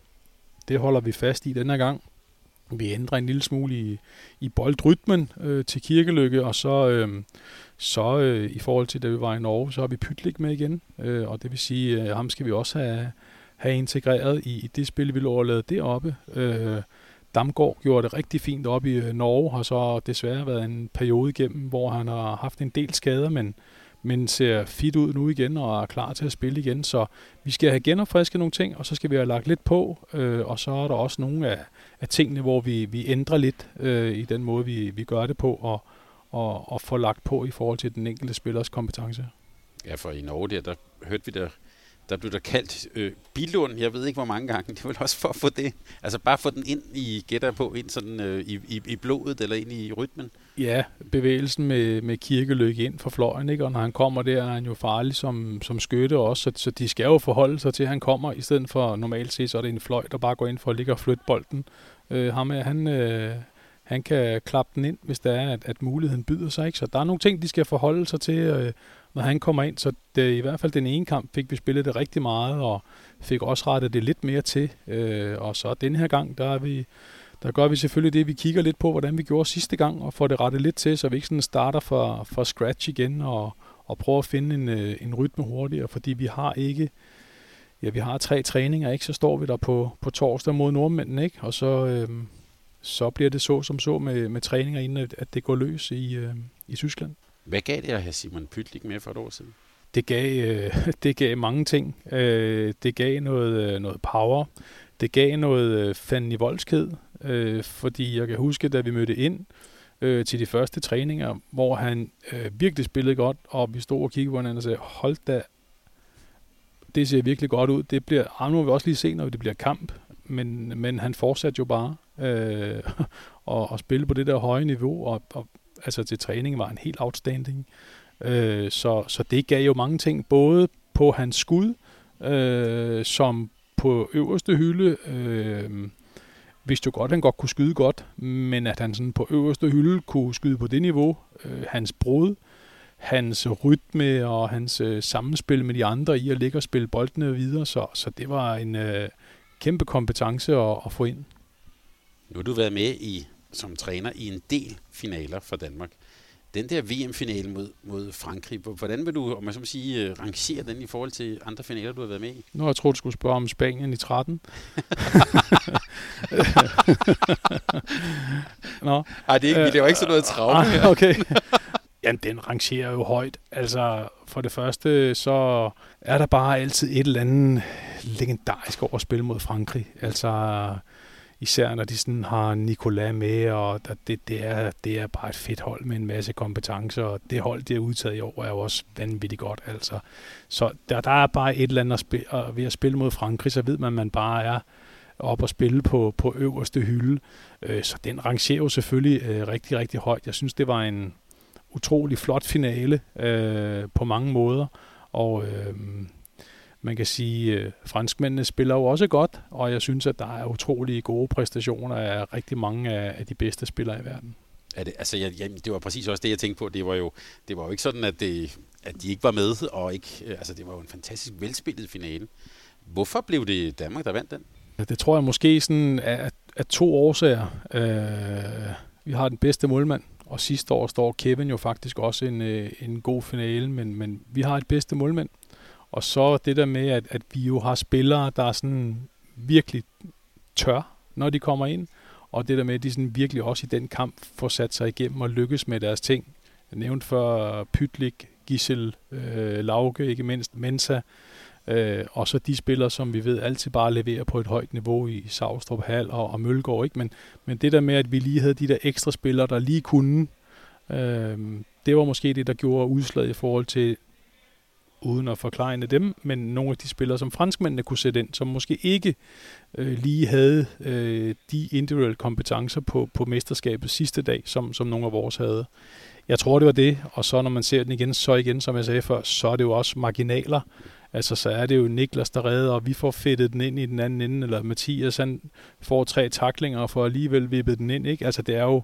Det holder vi fast i denne gang. Vi ændrer en lille smule i, i boldrytmen øh, til kirkelykke, og så, øh, så øh, i forhold til, da vi var i Norge, så har vi Pytlik med igen. Øh, og det vil sige, øh, ham skal vi også have, have integreret i, i det spil, vi lå deroppe. Øh, Damgaard gjorde det rigtig fint op i øh, Norge, har så desværre været en periode igennem, hvor han har haft en del skader, men men ser fit ud nu igen og er klar til at spille igen. Så vi skal have genopfrisket nogle ting, og så skal vi have lagt lidt på, øh, og så er der også nogle af, af tingene, hvor vi, vi ændrer lidt øh, i den måde, vi, vi gør det på, og, og, og får lagt på i forhold til den enkelte spillers kompetence. Ja, for i Norge der, der hørte vi der der blev der kaldt øh, Bilund, jeg ved ikke hvor mange gange, det var også for at få det, altså bare få den ind i, gætter på, ind sådan øh, i, i, i blodet eller ind i rytmen. Ja, bevægelsen med, med kirkeløg ind for fløjen, ikke? og når han kommer der, er han jo farlig som, som skytte også, så, så de skal jo forholde sig til, at han kommer, i stedet for normalt set, så er det en fløj, der bare går ind for at ligge og flytte bolden. Øh, ham er, han, øh, han kan klappe den ind, hvis der er, at, at muligheden byder sig. Ikke? Så der er nogle ting, de skal forholde sig til, øh, når han kommer ind. Så det, i hvert fald den ene kamp fik vi spillet det rigtig meget, og fik også rettet det lidt mere til. Øh, og så den her gang, der er vi der gør vi selvfølgelig det, vi kigger lidt på, hvordan vi gjorde sidste gang, og får det rettet lidt til, så vi ikke sådan starter fra, fra scratch igen, og, og prøver at finde en, øh, en rytme hurtigere, fordi vi har ikke, ja, vi har tre træninger, ikke? Så står vi der på, på torsdag mod nordmændene, ikke? Og så, øh, så bliver det så som så med, med træninger, inden at, at det går løs i, øh, i Tyskland. Hvad gav det at have Simon Pytlik med for et år siden? Det gav, øh, det gav mange ting. Øh, det gav noget, øh, noget power. Det gav noget øh, fanden i voldsked. Øh, fordi jeg kan huske, da vi mødte ind øh, til de første træninger, hvor han øh, virkelig spillede godt, og vi stod og kiggede på hinanden og sagde, hold da, det ser virkelig godt ud. Det bliver, ah, nu må vi også lige se, når det bliver kamp, men, men han fortsatte jo bare øh, og, og spille på det der høje niveau, og, og altså til træning var han helt outstanding. Øh, så, så det gav jo mange ting, både på hans skud, øh, som på øverste hylde, øh, vidste jo godt, at han godt kunne skyde godt, men at han sådan på øverste hylde kunne skyde på det niveau, øh, hans brud, hans rytme og hans øh, sammenspil med de andre i at ligge og spille boldene videre, så, så det var en øh, kæmpe kompetence at, at få ind. Nu har du været med i som træner i en del finaler for Danmark. Den der VM-finale mod, mod Frankrig, hvordan vil du, om man så sige, øh, rangere den i forhold til andre finaler, du har været med i? Nu har jeg troet, du skulle spørge om Spanien i 13. Nå. Ej, det er ikke, vi laver ikke sådan noget travlt her. Okay. Jamen, den rangerer jo højt. Altså, for det første, så er der bare altid et eller andet legendarisk over at spille mod Frankrig. Altså, især når de sådan har Nicolas med, og det, det, er, det er bare et fedt hold med en masse kompetencer, og det hold, det har udtaget i år, er jo også vanvittigt godt. Altså. Så der, der er bare et eller andet at spille, og ved at spille mod Frankrig, så ved man, at man bare er op og spille på, på øverste hylde. Øh, så den rangerer jo selvfølgelig øh, rigtig, rigtig højt. Jeg synes, det var en utrolig flot finale øh, på mange måder, og øh, man kan sige, at øh, franskmændene spiller jo også godt, og jeg synes, at der er utrolig gode præstationer af rigtig mange af, de bedste spillere i verden. Er det, altså, jeg, det var præcis også det, jeg tænkte på. Det var jo, det var jo ikke sådan, at, det, at de ikke var med, og ikke, øh, altså, det var jo en fantastisk velspillet finale. Hvorfor blev det Danmark, der vandt den? Det tror jeg måske sådan af, af to årsager. Øh, vi har den bedste målmand, og sidste år står Kevin jo faktisk også en, øh, en god finale, men, men vi har et bedste målmand. Og så det der med, at, at vi jo har spillere, der er sådan virkelig tør, når de kommer ind. Og det der med, at de sådan virkelig også i den kamp får sat sig igennem og lykkes med deres ting. Jeg nævnte før Pytlik, Gissel, øh, Lauke, ikke mindst Mensa. Øh, og så de spillere, som vi ved altid bare leverer på et højt niveau i Savstrup Hal og, og Mølgaard. Ikke? Men, men det der med, at vi lige havde de der ekstra spillere, der lige kunne, øh, det var måske det, der gjorde udslaget i forhold til uden at forklare dem, men nogle af de spillere, som franskmændene kunne sætte ind, som måske ikke øh, lige havde øh, de individuelle kompetencer på, på mesterskabet sidste dag, som, som nogle af vores havde. Jeg tror, det var det, og så når man ser den igen, så igen, som jeg sagde før, så er det jo også marginaler. Altså, så er det jo Niklas, der redder, og vi får fedtet den ind i den anden ende, eller Mathias, han får tre taklinger og får alligevel vippet den ind, ikke? Altså, det er jo,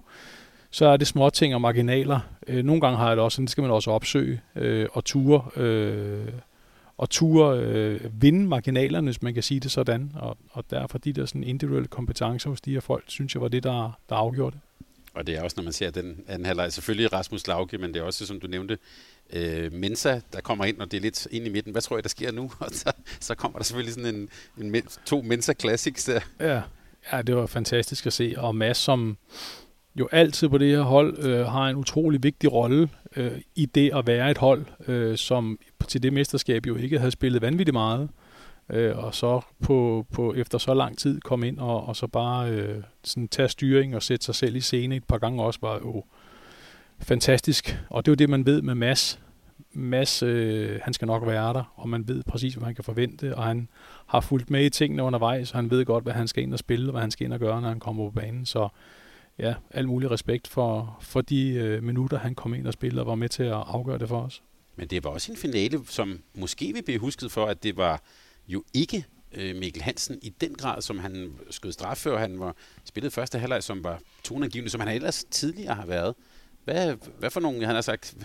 så er det små ting og marginaler. Øh, nogle gange har jeg det også, det skal man også opsøge øh, og ture, øh, og ture øh, vinde marginalerne, hvis man kan sige det sådan. Og, og derfor de der sådan individuelle kompetencer hos de her folk, synes jeg var det, der, der afgjorde det. Og det er også, når man ser den anden halvleg, selvfølgelig Rasmus Lauke, men det er også, som du nævnte, øh, Mensa, der kommer ind, og det er lidt ind i midten. Hvad tror jeg, der sker nu? Og så, så kommer der selvfølgelig sådan en, en to Mensa Classics der. Ja. ja, det var fantastisk at se. Og Mads, som jo altid på det her hold øh, har en utrolig vigtig rolle øh, i det at være et hold, øh, som til det mesterskab jo ikke havde spillet vanvittigt meget. Øh, og så på, på efter så lang tid komme ind og, og så bare øh, sådan tage styring og sætte sig selv i scene et par gange også var jo fantastisk. Og det er jo det, man ved med Mads. Mads, øh, han skal nok være der, og man ved præcis, hvad man kan forvente, og han har fulgt med i tingene undervejs, og han ved godt, hvad han skal ind og spille, og hvad han skal ind og gøre, når han kommer på banen. Så ja, al mulig respekt for, for de øh, minutter, han kom ind og spillede og var med til at afgøre det for os. Men det var også en finale, som måske vil blive husket for, at det var jo ikke øh, Mikkel Hansen i den grad, som han skød straf før. Han var spillet første halvleg, som var tonangivende, som han ellers tidligere har været. Hvad, hvad for nogle, han har sagt,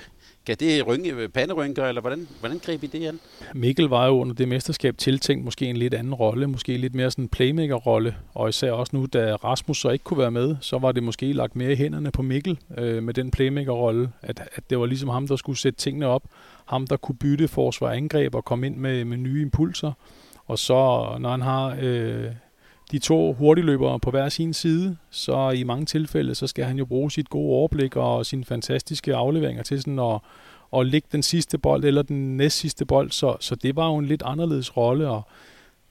kan det rynke, panderynker, eller hvordan, hvordan greb I det an? Mikkel var jo under det mesterskab tiltænkt måske en lidt anden rolle, måske lidt mere sådan en playmaker-rolle, og især også nu, da Rasmus så ikke kunne være med, så var det måske lagt mere i hænderne på Mikkel øh, med den playmaker-rolle, at, at det var ligesom ham, der skulle sætte tingene op, ham, der kunne bytte forsvar og angreb og komme ind med, med nye impulser, og så når han har øh, de to hurtigløbere på hver sin side, så i mange tilfælde, så skal han jo bruge sit gode overblik og sine fantastiske afleveringer til sådan at, at lægge den sidste bold eller den næst sidste bold, så, så det var jo en lidt anderledes rolle, og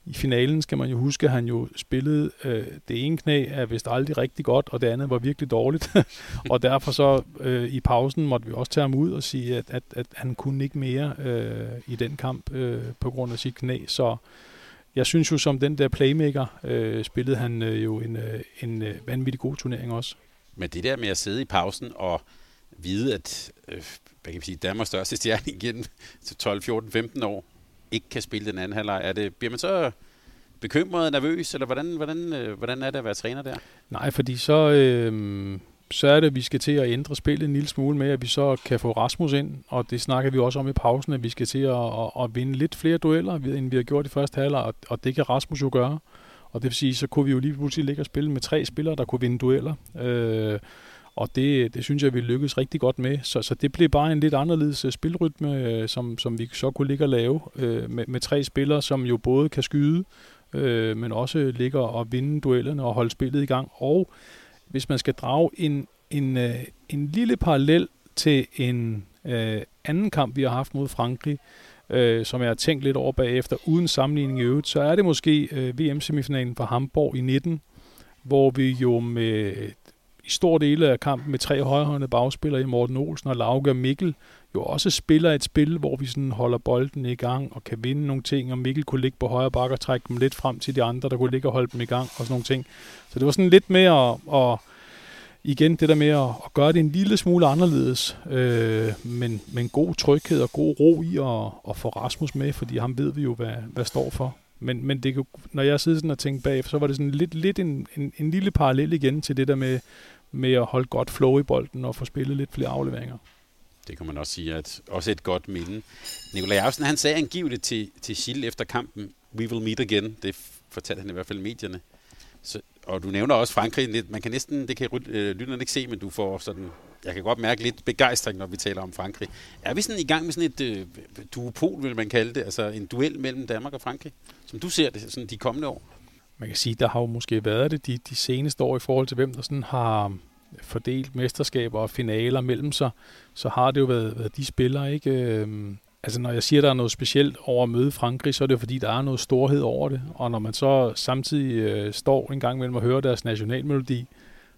i finalen skal man jo huske, at han jo spillede øh, det ene knæ er vist aldrig rigtig godt, og det andet var virkelig dårligt. og derfor så øh, i pausen måtte vi også tage ham ud og sige, at, at, at han kunne ikke mere øh, i den kamp øh, på grund af sit knæ. Så jeg synes jo, som den der playmaker, øh, spillede han øh, jo en, øh, en øh, vanvittig god turnering også. Men det der med at sidde i pausen og vide, at øh, hvad kan vi sige, Danmarks største stjerne igen til 12, 14, 15 år, ikke kan spille den anden halvleg, er det, bliver man så bekymret, nervøs, eller hvordan, hvordan, øh, hvordan er det at være træner der? Nej, fordi så, øh, så er det, at vi skal til at ændre spillet en lille smule med, at vi så kan få Rasmus ind, og det snakker vi også om i pausen, at vi skal til at, at, at vinde lidt flere dueller, end vi har gjort i første halvleg, og, og det kan Rasmus jo gøre. Og det vil sige, så kunne vi jo lige pludselig ligge og spille med tre spillere, der kunne vinde dueller. Øh, og det, det synes jeg, vi lykkedes rigtig godt med. Så, så det blev bare en lidt anderledes øh, spilrytme, øh, som, som vi så kunne ligge og lave øh, med, med tre spillere, som jo både kan skyde, øh, men også ligger og vinde duellerne og holde spillet i gang. Og hvis man skal drage en, en, øh, en lille parallel til en øh, anden kamp, vi har haft mod Frankrig, øh, som jeg har tænkt lidt over bagefter, uden sammenligning i øvrigt, så er det måske øh, VM-semifinalen for Hamburg i 19, hvor vi jo med i stor dele af kampen med tre højrehåndede bagspillere i Morten Olsen og Lauke og Mikkel, jo også spiller et spil, hvor vi sådan holder bolden i gang og kan vinde nogle ting, og Mikkel kunne ligge på højre bakke og trække dem lidt frem til de andre, der kunne ligge og holde dem i gang og sådan nogle ting. Så det var sådan lidt mere at, at igen det der med at, at gøre det en lille smule anderledes, øh, men, men god tryghed og god ro i at, at få Rasmus med, fordi ham ved vi jo, hvad, hvad står for. Men, men det, når jeg sidder sådan og tænker bag, så var det sådan lidt, lidt en, en, en lille parallel igen til det der med, med at holde godt flow i bolden og få spillet lidt flere afleveringer. Det kan man også sige, at også et godt minde. Nikolaj Jørgensen, han sagde angiveligt til, til Schill efter kampen, we will meet again. Det fortalte han i hvert fald medierne. Så, og du nævner også Frankrig lidt. Man kan næsten, det kan øh, lytterne ikke se, men du får sådan, jeg kan godt mærke lidt begejstring, når vi taler om Frankrig. Er vi sådan i gang med sådan et øh, duopol, vil man kalde det, altså en duel mellem Danmark og Frankrig, som du ser det sådan de kommende år? Man kan sige, der har jo måske været det de, de seneste år i forhold til, hvem der sådan har fordelt mesterskaber og finaler mellem sig, så har det jo været, været de spillere, ikke? Øhm, altså når jeg siger, at der er noget specielt over at møde Frankrig, så er det jo fordi, der er noget storhed over det. Og når man så samtidig øh, står en gang imellem og hører deres nationalmelodi,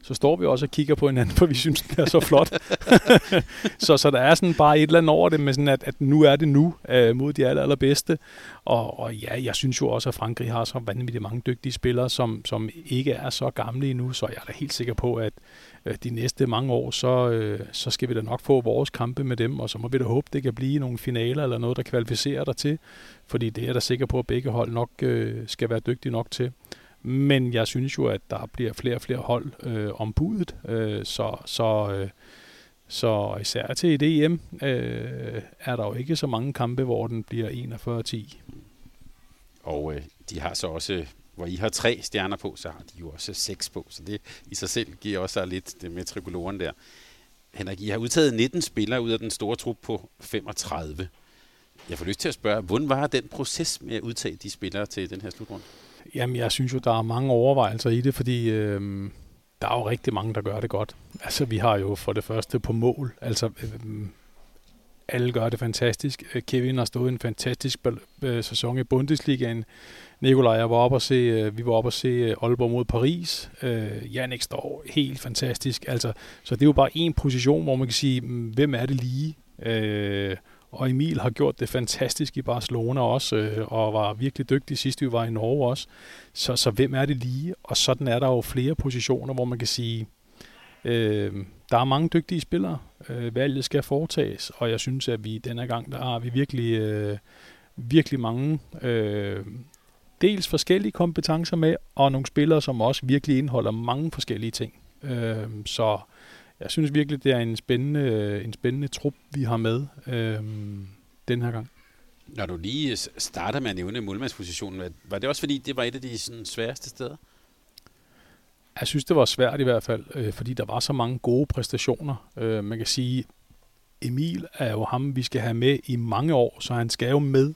så står vi også og kigger på hinanden, for vi synes, den er så flot. så, så der er sådan bare et eller andet over det, med sådan, at, at nu er det nu øh, mod de aller, allerbedste. Og, og ja, jeg synes jo også, at Frankrig har så vanvittigt mange dygtige spillere, som, som ikke er så gamle endnu, så jeg er da helt sikker på, at øh, de næste mange år, så, øh, så skal vi da nok få vores kampe med dem, og så må vi da håbe, det kan blive nogle finaler eller noget, der kvalificerer dig til, fordi det er jeg da sikker på, at begge hold nok øh, skal være dygtige nok til. Men jeg synes jo, at der bliver flere og flere hold øh, om budet, øh, så, så, øh, så især til et EM øh, er der jo ikke så mange kampe, hvor den bliver 41-10. Og øh, de har så også, hvor I har tre stjerner på, så har de jo også seks på, så det i sig selv giver også lidt det med trikoloren der. Henrik, I har udtaget 19 spillere ud af den store trup på 35. Jeg får lyst til at spørge, hvordan var den proces med at udtage de spillere til den her slutrunde? Jamen, jeg synes jo, der er mange overvejelser i det, fordi øh, der er jo rigtig mange, der gør det godt. Altså, vi har jo for det første på mål, altså øh, alle gør det fantastisk. Øh, Kevin har stået en fantastisk øh, sæson i Bundesligaen. Nikolaj jeg var oppe og se, øh, vi var oppe og se Aalborg mod Paris. Øh, Jannik står helt fantastisk. Altså, så det er jo bare en position, hvor man kan sige, mm, hvem er det lige? Øh, og Emil har gjort det fantastisk i Barcelona også, øh, og var virkelig dygtig sidst vi var i Norge også. Så, så hvem er det lige? Og sådan er der jo flere positioner, hvor man kan sige, øh, der er mange dygtige spillere. Øh, valget skal foretages, og jeg synes, at vi denne gang, der har vi virkelig, øh, virkelig mange øh, dels forskellige kompetencer med, og nogle spillere, som også virkelig indeholder mange forskellige ting. Øh, så jeg synes virkelig, det er en spændende, en spændende trup, vi har med øh, den her gang. Når du lige starter med at nævne målmandspositionen, var det også fordi, det var et af de sådan, sværeste steder? Jeg synes, det var svært i hvert fald, øh, fordi der var så mange gode præstationer. Øh, man kan sige, Emil er jo ham, vi skal have med i mange år, så han skal jo med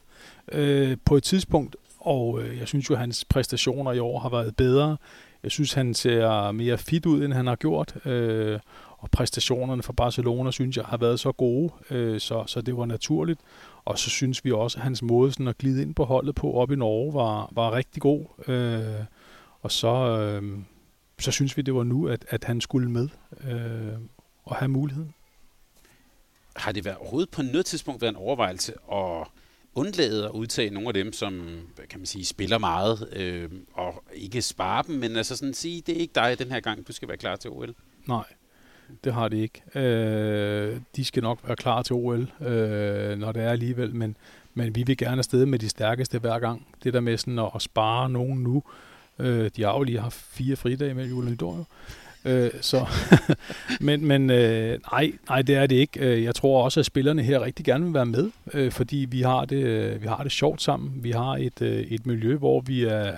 øh, på et tidspunkt, og øh, jeg synes jo, at hans præstationer i år har været bedre. Jeg synes, han ser mere fit ud, end han har gjort. Øh, og præstationerne for Barcelona, synes jeg, har været så gode, øh, så, så det var naturligt. Og så synes vi også, at hans måde sådan at glide ind på holdet på op i Norge var, var rigtig god. Øh, og så, øh, så synes vi, det var nu, at, at han skulle med øh, og have muligheden. Har det været overhovedet på noget tidspunkt været en overvejelse at undlade at udtage nogle af dem, som kan man sige, spiller meget, øh, og ikke spare dem, men altså sådan sige, det er ikke dig den her gang, du skal være klar til OL? Nej, det har det ikke. Øh, de skal nok være klar til OL, øh, når det er alligevel, men, men vi vil gerne afsted med de stærkeste hver gang. Det der med sådan at, at spare nogen nu, øh, de har jo lige haft fire fridage med jul og nytår, jo. Øh, så, men men øh, nej, nej, det er det ikke. Øh, jeg tror også, at spillerne her rigtig gerne vil være med, øh, fordi vi har det, øh, vi har det sjovt sammen. Vi har et, øh, et miljø, hvor vi er,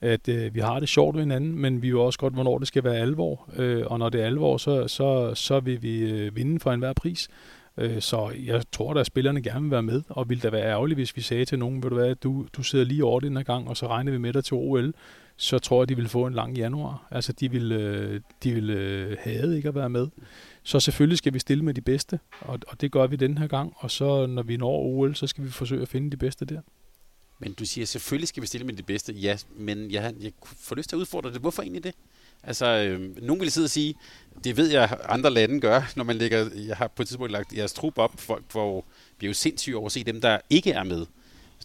at øh, vi har det sjovt med hinanden, men vi jo også godt, hvornår det skal være alvor. Øh, og når det er alvor, så, så, så vil vi øh, vinde for enhver pris. Øh, så jeg tror, at spillerne gerne vil være med, og ville da være ærgerligt, hvis vi sagde til nogen, ved du hvad, du, du sidder lige over den her gang, og så regner vi med dig til OL så tror jeg, de vil få en lang januar. Altså, de vil, øh, de vil øh, have ikke at være med. Så selvfølgelig skal vi stille med de bedste, og, og det gør vi den her gang. Og så når vi når OL, så skal vi forsøge at finde de bedste der. Men du siger, selvfølgelig skal vi stille med de bedste. Ja, men jeg, jeg får lyst til at udfordre det. Hvorfor egentlig det? Altså, øh, nogen vil sidde og sige, det ved jeg, andre lande gør, når man lægger, jeg har på et tidspunkt lagt jeres trup op, folk får, bliver jo sindssyge over at se dem, der ikke er med.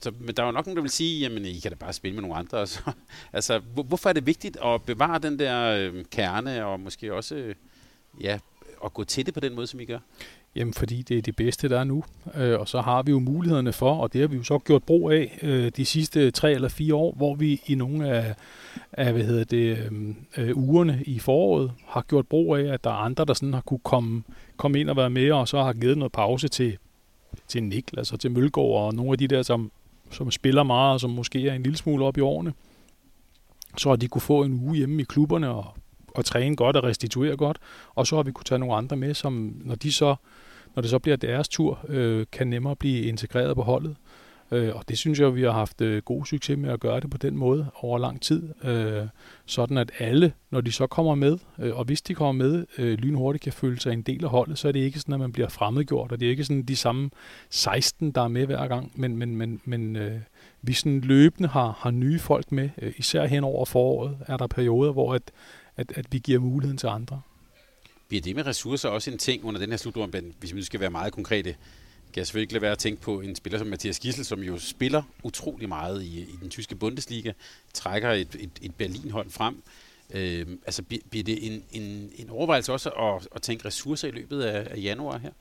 Så, men der er jo nok nogen, der vil sige, jamen I kan da bare spille med nogle andre. Så, altså, hvor, hvorfor er det vigtigt at bevare den der øh, kerne, og måske også øh, ja, at gå til det på den måde, som I gør? Jamen, fordi det er det bedste, der er nu. Øh, og så har vi jo mulighederne for, og det har vi jo så gjort brug af øh, de sidste tre eller fire år, hvor vi i nogle af, af hvad hedder det, øh, øh ugerne i foråret har gjort brug af, at der er andre, der sådan har kunne komme, komme ind og være med, og så har givet noget pause til, til Niklas og til Mølgaard og nogle af de der, som som spiller meget, og som måske er en lille smule op i årene, så har de kunne få en uge hjemme i klubberne og, og træne godt og restituere godt, og så har vi kunne tage nogle andre med, som når de så når det så bliver deres tur, øh, kan nemmere blive integreret på holdet. Øh, og det synes jeg, vi har haft øh, god succes med at gøre det på den måde over lang tid. Øh, sådan at alle, når de så kommer med, øh, og hvis de kommer med, øh, lynhurtigt kan føle sig en del af holdet, så er det ikke sådan, at man bliver fremmedgjort, og det er ikke sådan de samme 16, der er med hver gang, men, men, men, men øh, vi sådan løbende har, har nye folk med, øh, især hen over foråret er der perioder, hvor at, at, at vi giver muligheden til andre. Bliver det med ressourcer også en ting under den her slutrunde, hvis vi skal være meget konkrete? Kan jeg selvfølgelig ikke lade være at tænke på en spiller som Mathias Gissel, som jo spiller utrolig meget i, i den tyske Bundesliga, trækker et, et, et Berlin-hold frem. Øh, altså bliver det en, en, en overvejelse også at, at tænke ressourcer i løbet af, af januar her?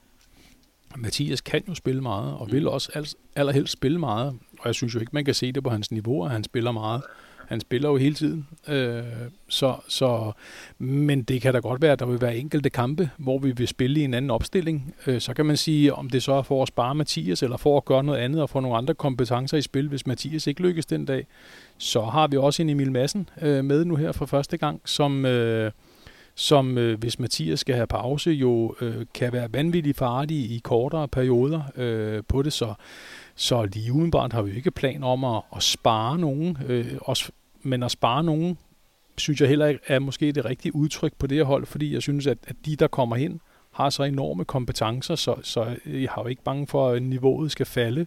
Mathias kan jo spille meget, og vil mm. også al, allerhelst spille meget. Og jeg synes jo ikke, man kan se det på hans niveau, at han spiller meget. Han spiller jo hele tiden. Øh, så, så, men det kan da godt være, at der vil være enkelte kampe, hvor vi vil spille i en anden opstilling. Øh, så kan man sige, om det så er for at spare Mathias, eller for at gøre noget andet og få nogle andre kompetencer i spil, hvis Mathias ikke lykkes den dag. Så har vi også en Emil Madsen øh, med nu her for første gang, som... Øh, som øh, hvis Mathias skal have pause, jo øh, kan være vanvittigt farlig i kortere perioder øh, på det. Så, så lige udenbart har vi ikke plan om at, at spare nogen. Øh, også men at spare nogen, synes jeg heller ikke er måske det rigtige udtryk på det her hold, fordi jeg synes, at, at de, der kommer hen, har så enorme kompetencer, så, så jeg har jo ikke bange for, at niveauet skal falde.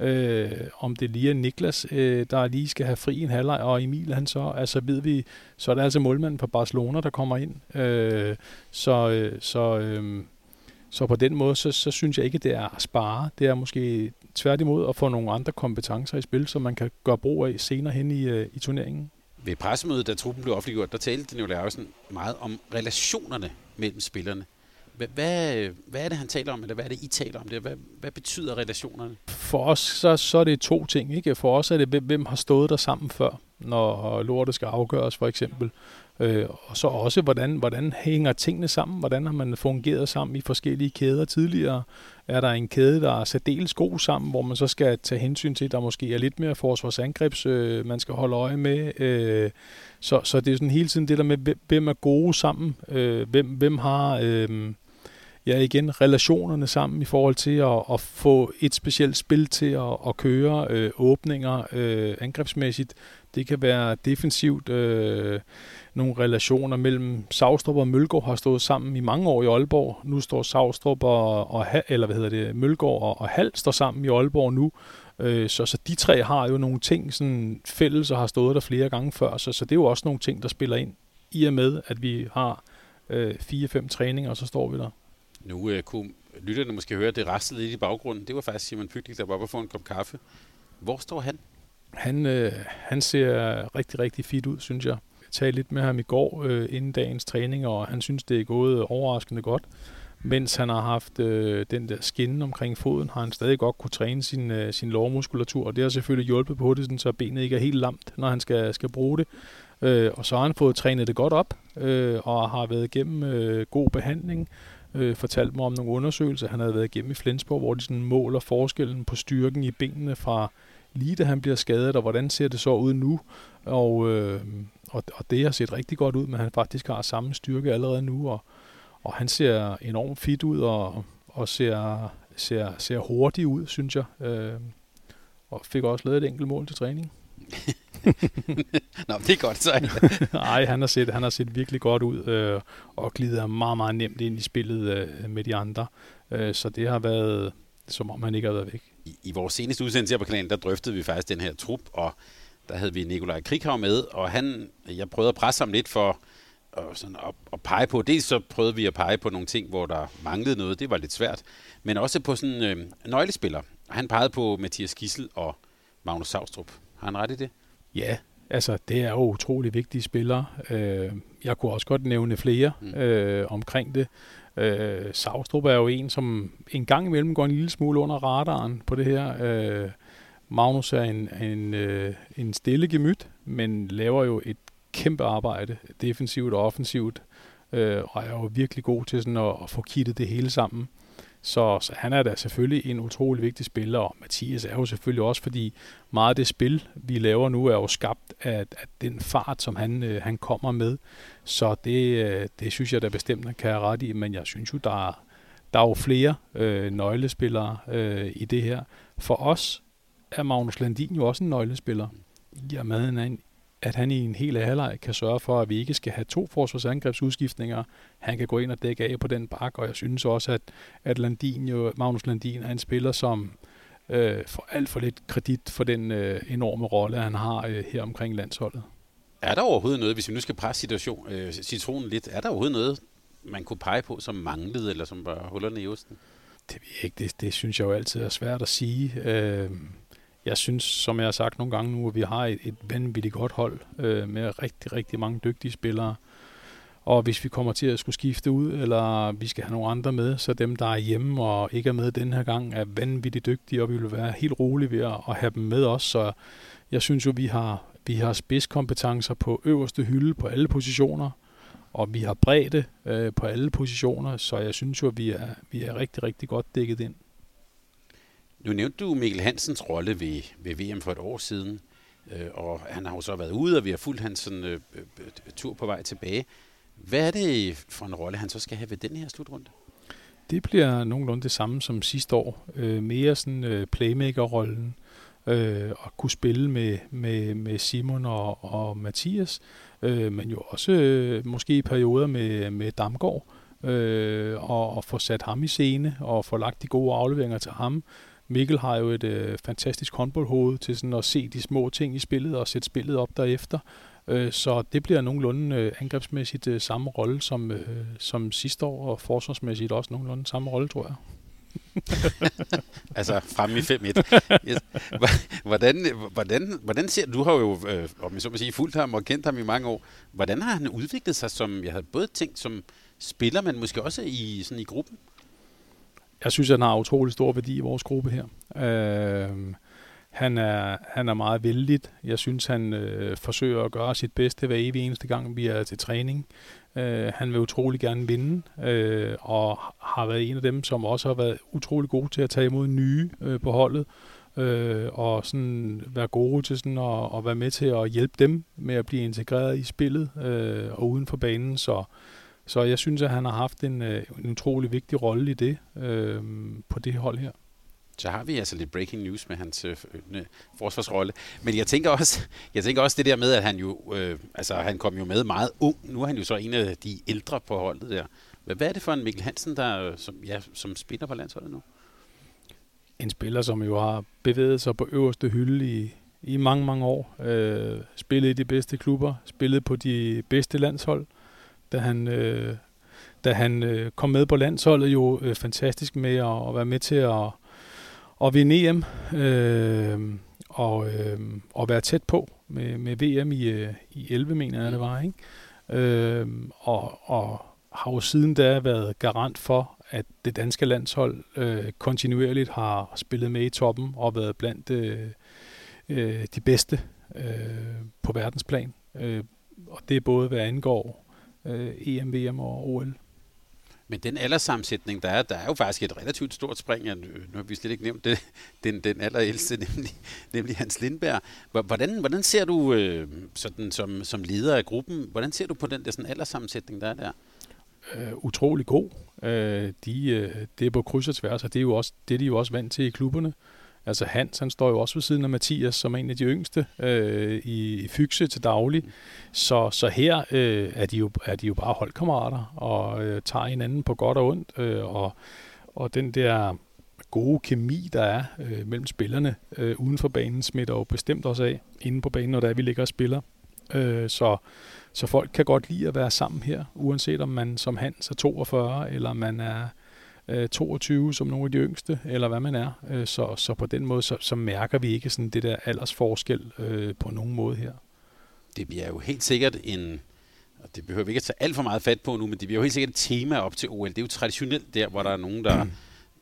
Øh, om det lige er Niklas, øh, der lige skal have fri en halvleg, og Emil han så, altså ved vi, så er det altså målmanden på Barcelona, der kommer ind. Øh, så, øh, så, øh, så på den måde, så, så synes jeg ikke, det er at spare. Det er måske tværtimod at få nogle andre kompetencer i spil, som man kan gøre brug af senere hen i, øh, i turneringen. Ved pressemødet, da truppen blev offentliggjort, der talte Daniel Larsen meget om relationerne mellem spillerne. Hvad, hvad, er det, han taler om, eller hvad er det, I taler om? Det? Hvad, hvad betyder relationerne? For os så, så er det to ting. Ikke? For os er det, hvem har stået der sammen før, når lortet skal afgøres, for eksempel. Øh, og så også, hvordan, hvordan hænger tingene sammen? Hvordan har man fungeret sammen i forskellige kæder tidligere? Er der en kæde, der er særdeles god sammen, hvor man så skal tage hensyn til, at der måske er lidt mere forsvarsangrebs, øh, man skal holde øje med? Øh, så, så det er sådan hele tiden det der med, hvem er gode sammen? Øh, hvem, hvem har... Øh, ja, igen, relationerne sammen i forhold til at, at få et specielt spil til at, at køre øh, åbninger øh, angrebsmæssigt. Det kan være defensivt. Øh, nogle relationer mellem Savstrup og Mølgaard har stået sammen i mange år i Aalborg. Nu står Savstrup og, og eller hvad hedder det, Mølgaard og, og Hal står sammen i Aalborg nu. Øh, så, så de tre har jo nogle ting sådan fælles og har stået der flere gange før, så, så det er jo også nogle ting, der spiller ind i og med, at vi har øh, fire-fem træninger, og så står vi der. Nu øh, kunne lytterne måske høre, det rastede lidt i baggrunden. Det var faktisk Simon Pyglik, der var oppe og få en kop kaffe. Hvor står han? Han, øh, han ser rigtig, rigtig fit ud, synes jeg. Talte lidt med ham i går øh, inden dagens træning, og han synes, det er gået overraskende godt. Mens han har haft øh, den der skinne omkring foden, har han stadig godt kunne træne sin, øh, sin lårmuskulatur, og det har selvfølgelig hjulpet på det, så benet ikke er helt lamt, når han skal, skal bruge det. Øh, og så har han fået trænet det godt op, øh, og har været igennem øh, god behandling. Øh, fortalt mig om nogle undersøgelser, han havde været igennem i Flensborg, hvor de sådan måler forskellen på styrken i benene fra lige da han bliver skadet, og hvordan ser det så ud nu. Og, øh, og, og det har set rigtig godt ud, men han faktisk har samme styrke allerede nu, og, og han ser enormt fit ud, og, og ser, ser, ser hurtig ud, synes jeg. Øh, og fik også lavet et enkelt mål til træning. Nå, det er godt så. Nej, han har set, han har set virkelig godt ud øh, og glider meget, meget nemt ind i spillet øh, med de andre. Øh, så det har været, som om han ikke har været væk. I, i vores seneste udsendelse her på kanalen, der drøftede vi faktisk den her trup, og der havde vi Nikolaj Krighav med, og han, jeg prøvede at presse ham lidt for og sådan at, at pege på. Dels så prøvede vi at pege på nogle ting, hvor der manglede noget, det var lidt svært, men også på sådan øh, nøglespillere. Han pegede på Mathias Gissel og Magnus Savstrup. Har han ret i det? Ja, altså det er jo utrolig vigtige spillere. Øh, jeg kunne også godt nævne flere mm. øh, omkring det. Øh, Savstrup er jo en, som en gang imellem går en lille smule under radaren på det her. Øh, Magnus er en, en, øh, en stille gemyt, men laver jo et kæmpe arbejde, defensivt og offensivt, øh, og er jo virkelig god til sådan at, at få kittet det hele sammen. Så, så han er da selvfølgelig en utrolig vigtig spiller, og Mathias er jo selvfølgelig også, fordi meget af det spil, vi laver nu, er jo skabt af, af den fart, som han, øh, han kommer med. Så det, øh, det synes jeg da bestemt, han kan have ret i, men jeg synes jo, der er, der er jo flere øh, nøglespillere øh, i det her. For os er Magnus Landin jo også en nøglespiller. I og med, er at han i en hel halvleg kan sørge for, at vi ikke skal have to forsvarsangrebsudskiftninger. Han kan gå ind og dække af på den bak, og jeg synes også, at, at Landin jo, Magnus Landin er en spiller, som øh, får alt for lidt kredit for den øh, enorme rolle, han har øh, her omkring landsholdet. Er der overhovedet noget, hvis vi nu skal presse situation, øh, citronen lidt, er der overhovedet noget, man kunne pege på, som manglede, eller som var hullerne i osten? Det ved jeg ikke. Det, det synes jeg jo altid er svært at sige. Øh, jeg synes, som jeg har sagt nogle gange nu, at vi har et, et vanvittigt godt hold øh, med rigtig, rigtig mange dygtige spillere. Og hvis vi kommer til at skulle skifte ud, eller vi skal have nogle andre med, så dem, der er hjemme og ikke er med den her gang, er vanvittigt dygtige, og vi vil være helt rolige ved at have dem med os. Så jeg synes jo, vi har, vi har spidskompetencer på øverste hylde på alle positioner, og vi har bredde øh, på alle positioner, så jeg synes jo, at vi er, vi er rigtig, rigtig godt dækket ind. Nu nævnte du Mikkel Hansens rolle ved, ved VM for et år siden, øh, og han har jo så været ude, og vi har fulgt hans sådan, øh, øh, øh, tur på vej tilbage. Hvad er det for en rolle, han så skal have ved den her slutrunde? Det bliver nogenlunde det samme som sidste år. Øh, mere sådan øh, playmaker-rollen, øh, og kunne spille med, med, med Simon og, og Mathias, øh, men jo også øh, måske i perioder med, med Damgaard, øh, og, og få sat ham i scene, og få lagt de gode afleveringer til ham, Mikkel har jo et øh, fantastisk håndboldhoved til sådan at se de små ting i spillet og sætte spillet op derefter. Øh, så det bliver nogenlunde øh, angrebsmæssigt øh, samme rolle som, øh, som sidste år, og forsvarsmæssigt også nogenlunde samme rolle, tror jeg. altså fremme i 5-1. Yes. Hvordan, hvordan, hvordan ser du har jo, øh, om jeg så må sige, fulgt ham og kendt ham i mange år. Hvordan har han udviklet sig som, jeg havde både tænkt som spiller, men måske også i, sådan i gruppen? Jeg synes, han har utrolig stor værdi i vores gruppe her. Øh, han, er, han er meget vældig. Jeg synes, han øh, forsøger at gøre sit bedste hver evig eneste gang, vi er til træning. Øh, han vil utrolig gerne vinde, øh, og har været en af dem, som også har været utrolig god til at tage imod nye øh, på holdet, øh, og sådan være gode til sådan at, at være med til at hjælpe dem med at blive integreret i spillet øh, og uden for banen. Så så jeg synes, at han har haft en, øh, en utrolig vigtig rolle i det, øh, på det hold her. Så har vi altså lidt breaking news med hans øh, forsvarsrolle. Men jeg tænker også, jeg tænker også det der med, at han jo, øh, altså han kom jo med meget ung. Nu er han jo så en af de ældre på holdet der. Hvad er det for en Mikkel Hansen, der som, ja, som spiller på landsholdet nu? En spiller, som jo har bevæget sig på øverste hylde i, i mange, mange år. Øh, spillet i de bedste klubber, spillet på de bedste landshold da han, øh, da han øh, kom med på landsholdet, jo øh, fantastisk med at, at være med til at, at vinde EM øh, og, øh, og være tæt på med, med VM i, øh, i 11, mener jeg det var. Ikke? Øh, og, og har jo siden da været garant for, at det danske landshold øh, kontinuerligt har spillet med i toppen og været blandt øh, øh, de bedste øh, på verdensplan. Øh, og det er både hvad angår øh, EM, VM og OL. Men den alderssammensætning, der er, der er jo faktisk et relativt stort spring. Nu har vi slet ikke nævnt det, den, den allerældste, nemlig, nemlig Hans Lindberg. Hvordan, hvordan ser du, øh, sådan, som, som leder af gruppen, hvordan ser du på den der sådan alderssammensætning, der er der? Øh, utrolig god. Øh, de, øh, det er på kryds og tværs, og det er, jo også, det er de jo også vant til i klubberne. Altså Hans, han står jo også ved siden af Mathias, som er en af de yngste øh, i, i Fygse til daglig. Så, så her øh, er, de jo, er de jo bare holdkammerater og øh, tager hinanden på godt og ondt. Øh, og, og den der gode kemi, der er øh, mellem spillerne øh, uden for banen, smitter jo bestemt også af inde på banen, når der er, vi ligger og spiller. Øh, så, så folk kan godt lide at være sammen her, uanset om man som Hans er 42, eller man er øh, 22 som nogle af de yngste, eller hvad man er. Øh, så, så på den måde, så, så mærker vi ikke sådan det der aldersforskel øh, på nogen måde her. Det bliver jo helt sikkert en, og det behøver vi ikke at tage alt for meget fat på nu, men det bliver jo helt sikkert et tema op til OL. Det er jo traditionelt der, hvor der er nogen, der,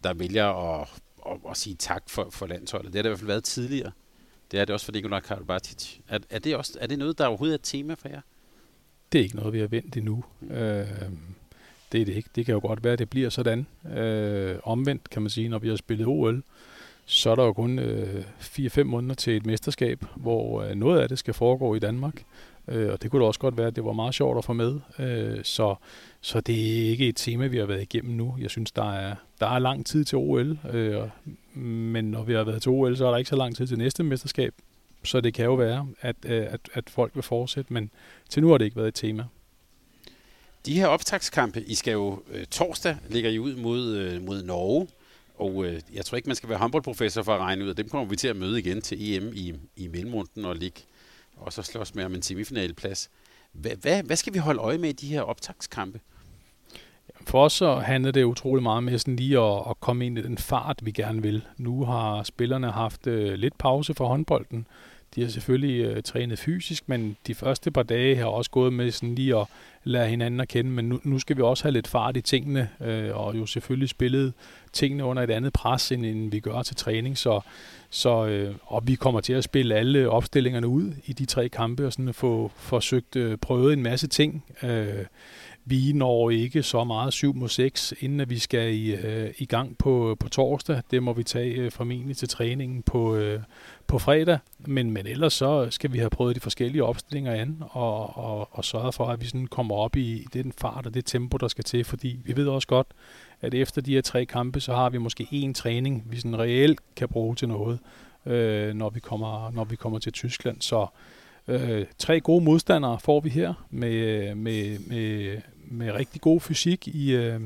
der vælger at, at, at sige tak for, for landsholdet. Det har det i hvert fald været tidligere. Det er det også for Nikola Karabatic. Er, er, det også, er det noget, der overhovedet er et tema for jer? Det er ikke noget, vi har vendt endnu. Mm. Øh, det er det ikke. Det kan jo godt være, at det bliver sådan. Øh, omvendt kan man sige, når vi har spillet OL, så er der jo kun øh, 4-5 måneder til et mesterskab, hvor øh, noget af det skal foregå i Danmark. Øh, og det kunne da også godt være, at det var meget sjovt at få med. Øh, så, så det er ikke et tema, vi har været igennem nu. Jeg synes, der er, der er lang tid til OL, øh, men når vi har været til OL, så er der ikke så lang tid til næste mesterskab. Så det kan jo være, at, øh, at, at folk vil fortsætte, men til nu har det ikke været et tema. De her optagskampe, I skal jo øh, torsdag ligger I ud mod, øh, mod Norge, og øh, jeg tror ikke, man skal være håndboldprofessor for at regne ud, at dem kommer vi til at møde igen til EM i, i mellemrunden og ligge og så slås med om en semifinalplads. Hvad, hvad, hvad skal vi holde øje med i de her optagskampe? For os så handler det utrolig meget med sådan lige at, at komme ind i den fart, vi gerne vil. Nu har spillerne haft øh, lidt pause fra håndbolden, de har selvfølgelig øh, trænet fysisk, men de første par dage har også gået med sådan lige at lære hinanden at kende. Men nu, nu skal vi også have lidt fart i tingene, øh, og jo selvfølgelig spillet tingene under et andet pres, end, end vi gør til træning. Så, så, øh, og vi kommer til at spille alle opstillingerne ud i de tre kampe, og sådan få forsøgt øh, prøvet en masse ting. Øh, vi når ikke så meget 7 mod 6, inden at vi skal i, øh, i gang på, på torsdag. Det må vi tage øh, formentlig til træningen på, øh, på fredag. Men, men ellers så skal vi have prøvet de forskellige opstillinger an og, og, og sørge for, at vi sådan kommer op i, i den fart og det tempo, der skal til. Fordi vi ved også godt, at efter de her tre kampe, så har vi måske én træning, vi sådan reelt kan bruge til noget, øh, når, vi kommer, når vi kommer til Tyskland. Så øh, tre gode modstandere får vi her med, med, med, med rigtig god fysik i, øh,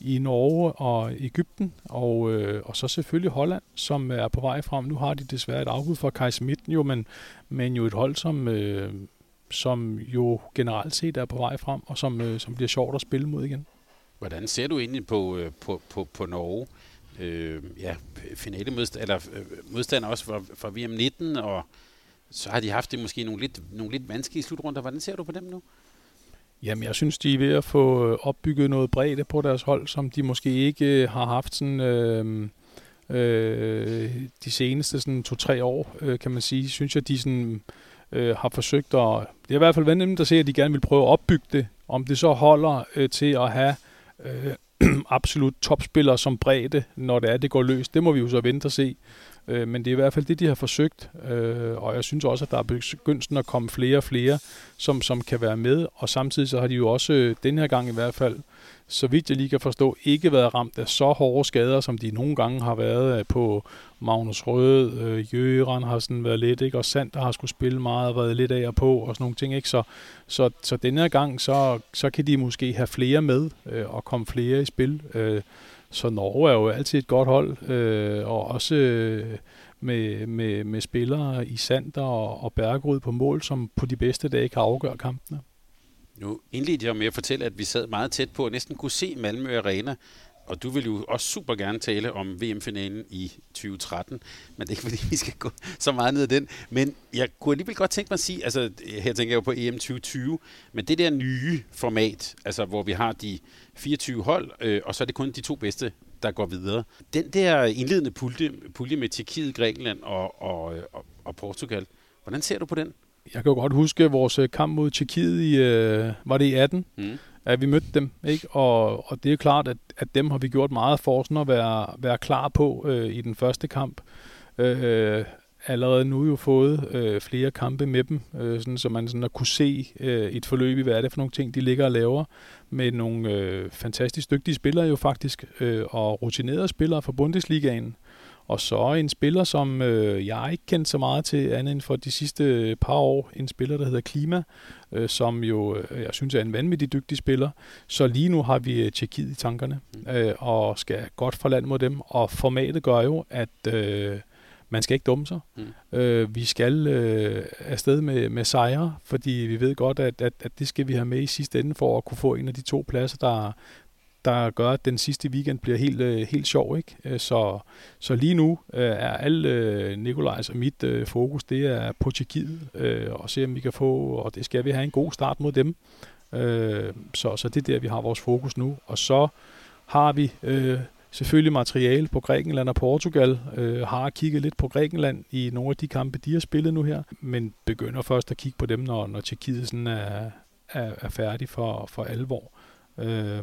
i Norge og Ægypten, og, øh, og så selvfølgelig Holland, som er på vej frem. Nu har de desværre et afbud fra Kai Schmidt, jo, men, men jo et hold, som, øh, som jo generelt set er på vej frem, og som, øh, som bliver sjovt at spille mod igen. Hvordan ser du egentlig på, øh, på, på, på Norge? Øh, ja, finale modstand, eller øh, modstander også fra, fra VM19, og så har de haft det måske nogle lidt, nogle lidt vanskelige slutrunder. Hvordan ser du på dem nu? Jamen, jeg synes, de er ved at få øh, opbygget noget bredde på deres hold, som de måske ikke øh, har haft sådan, øh, øh, de seneste sådan to-tre år, øh, kan man sige. Synes jeg, de sådan, øh, har forsøgt at... Det er i hvert fald været nemt at se, at de gerne vil prøve at opbygge det. Om det så holder øh, til at have øh, absolut topspillere som bredde, når det er, det går løs, det må vi jo så vente og se. Øh, men det er i hvert fald det, de har forsøgt, øh, og jeg synes også, at der er begyndt at komme flere og flere, som, som kan være med, og samtidig så har de jo også, øh, den her gang i hvert fald, så vidt jeg lige kan forstå, ikke været ramt af så hårde skader, som de nogle gange har været øh, på Magnus Rød, øh, Jøren har sådan været lidt, ikke? og Sand har skulle spille meget, været lidt af og på, og sådan nogle ting, ikke? Så, så, så den her gang, så, så kan de måske have flere med, øh, og komme flere i spil, øh, så Norge er jo altid et godt hold, øh, og også øh, med, med, med spillere i Sander og, og Bergerud på mål, som på de bedste dage kan afgøre kampene. Nu indledte jeg med at fortælle, at vi sad meget tæt på og næsten kunne se Malmø Arena og du vil jo også super gerne tale om VM-finalen i 2013, men det er ikke fordi, vi skal gå så meget ned ad den. Men jeg kunne alligevel godt tænke mig at sige, altså her tænker jeg jo på EM 2020, men det der nye format, altså hvor vi har de 24 hold, øh, og så er det kun de to bedste, der går videre. Den der indledende pulje, pulje med Tjekkiet, Grækenland og, og, og, og Portugal, hvordan ser du på den? Jeg kan jo godt huske vores kamp mod Tjekkiet i, øh, var det i 18? Mm at vi mødte dem. Ikke? Og, og det er klart, at, at dem har vi gjort meget for sådan at være, være klar på øh, i den første kamp. Øh, allerede nu jo fået øh, flere kampe med dem, øh, sådan, så man sådan at kunne se øh, et forløb i, hvad er det for nogle ting, de ligger og laver, med nogle øh, fantastisk dygtige spillere jo faktisk, øh, og rutinerede spillere fra Bundesligaen. Og så en spiller, som øh, jeg ikke kendt så meget til andet end for de sidste par år, en spiller, der hedder Klima, øh, som jo, øh, jeg synes er en vanvittig dygtig spiller. Så lige nu har vi øh, Tjekkiet i tankerne, mm. øh, og skal godt for land mod dem. Og formatet gør jo, at øh, man skal ikke dumme sig. Mm. Øh, vi skal øh, afsted med, med sejre, fordi vi ved godt, at, at, at det skal vi have med i sidste ende for at kunne få en af de to pladser, der, der gør, at den sidste weekend bliver helt, øh, helt sjov. Ikke? Øh, så, så lige nu øh, er alle øh, Nikolajs og mit øh, fokus, det er på Tjekkiet, øh, og se om vi kan få, og det skal vi have en god start mod dem. Øh, så, så det er der, vi har vores fokus nu. Og så har vi øh, selvfølgelig materiale på Grækenland og Portugal. Øh, har kigget lidt på Grækenland i nogle af de kampe, de har spillet nu her, men begynder først at kigge på dem, når, når Tjekkiet sådan er, er, er færdig for, for alvor. Øh,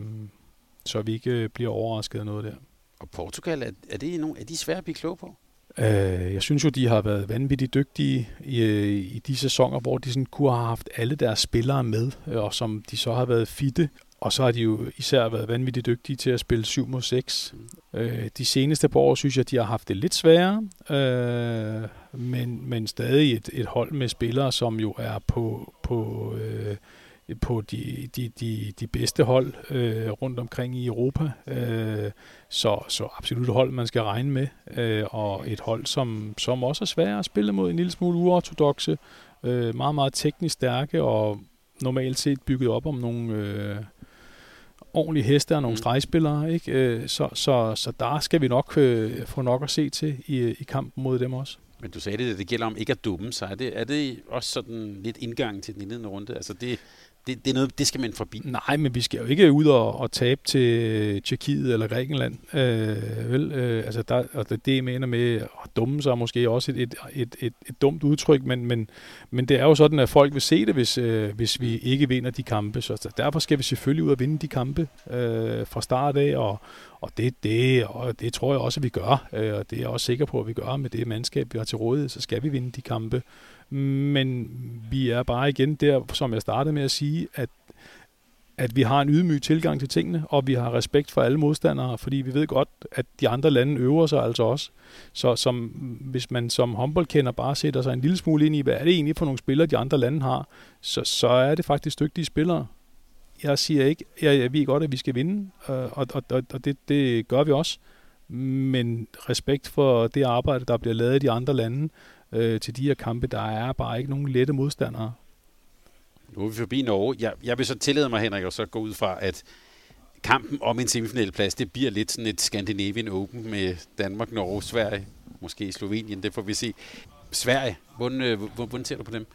så vi ikke øh, bliver overrasket af noget der. Og Portugal, er, er, det nogle, er de svære at blive klog på? Øh, jeg synes jo, de har været vanvittigt dygtige i, øh, i de sæsoner, hvor de sådan kunne have haft alle deres spillere med, og som de så har været fitte. Og så har de jo især været vanvittigt dygtige til at spille 7 mod 6. Mm. Øh, de seneste par år synes jeg, de har haft det lidt sværere, øh, men, men stadig et, et hold med spillere, som jo er på, på øh, på de, de, de, de bedste hold øh, rundt omkring i Europa. Øh, så, så absolut et hold, man skal regne med. Øh, og et hold, som, som også er svært at spille mod en lille smule uortodoxe. Øh, meget, meget teknisk stærke og normalt set bygget op om nogle... Øh, ordentlige heste og nogle mm. stregspillere, ikke? Øh, så, så, så der skal vi nok øh, få nok at se til i, i kampen mod dem også. Men du sagde det, at det gælder om ikke at dumme sig. Er det, er det også sådan lidt indgang til den indledende runde? Altså det, det, det, er noget, det skal man forbi. Nej, men vi skal jo ikke ud og, og tabe til Tjekkiet eller Grækenland. Øh, vel, øh, altså der, og det, det mener med at dumme sig måske også et, et, et, et, et dumt udtryk, men, men, men det er jo sådan, at folk vil se det, hvis, øh, hvis vi ikke vinder de kampe. Så derfor skal vi selvfølgelig ud og vinde de kampe øh, fra start af, og, og det, det, og det tror jeg også, at vi gør, øh, og det er jeg også sikker på, at vi gør med det mandskab, vi har til rådighed, så skal vi vinde de kampe. Men vi er bare igen der, som jeg startede med at sige, at at vi har en ydmyg tilgang til tingene, og vi har respekt for alle modstandere, fordi vi ved godt, at de andre lande øver sig altså også. Så som, hvis man som håndboldkender bare sætter sig en lille smule ind i, hvad er det egentlig for nogle spillere, de andre lande har, så, så er det faktisk dygtige spillere. Jeg siger ikke, jeg, jeg ved godt, at vi skal vinde, øh, og, og, og, og det, det gør vi også. Men respekt for det arbejde, der bliver lavet i de andre lande, øh, til de her kampe. Der er bare ikke nogen lette modstandere. Nu er vi forbi Norge. Jeg, jeg vil så tillade mig, Henrik, at så gå ud fra, at kampen om en semifinalplads, det bliver lidt sådan et Scandinavian Open med Danmark, Norge, Sverige, måske Slovenien, det får vi se. Sverige, hvordan, øh, hvordan ser du på dem?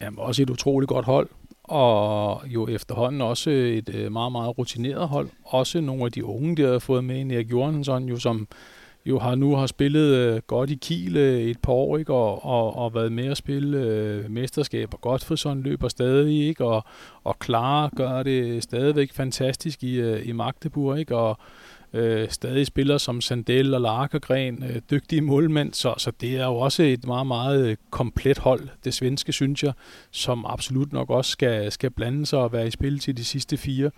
Jamen, også et utroligt godt hold, og jo efterhånden også et øh, meget, meget rutineret hold. Også nogle af de unge, der har fået med, Erik Jørgensen, jo som jo har nu har spillet øh, godt i Kiel øh, et par år, ikke? Og, og, og været med at spille øh, godt, for Godfredsson løber stadig, ikke? Og, og Clara gør det stadigvæk fantastisk i, øh, i Magdeburg, ikke? Og øh, stadig spillere som Sandel og Larkergren, øh, dygtige målmænd, så, så det er jo også et meget, meget øh, komplet hold, det svenske, synes jeg, som absolut nok også skal, skal blande sig og være i spil til de sidste fire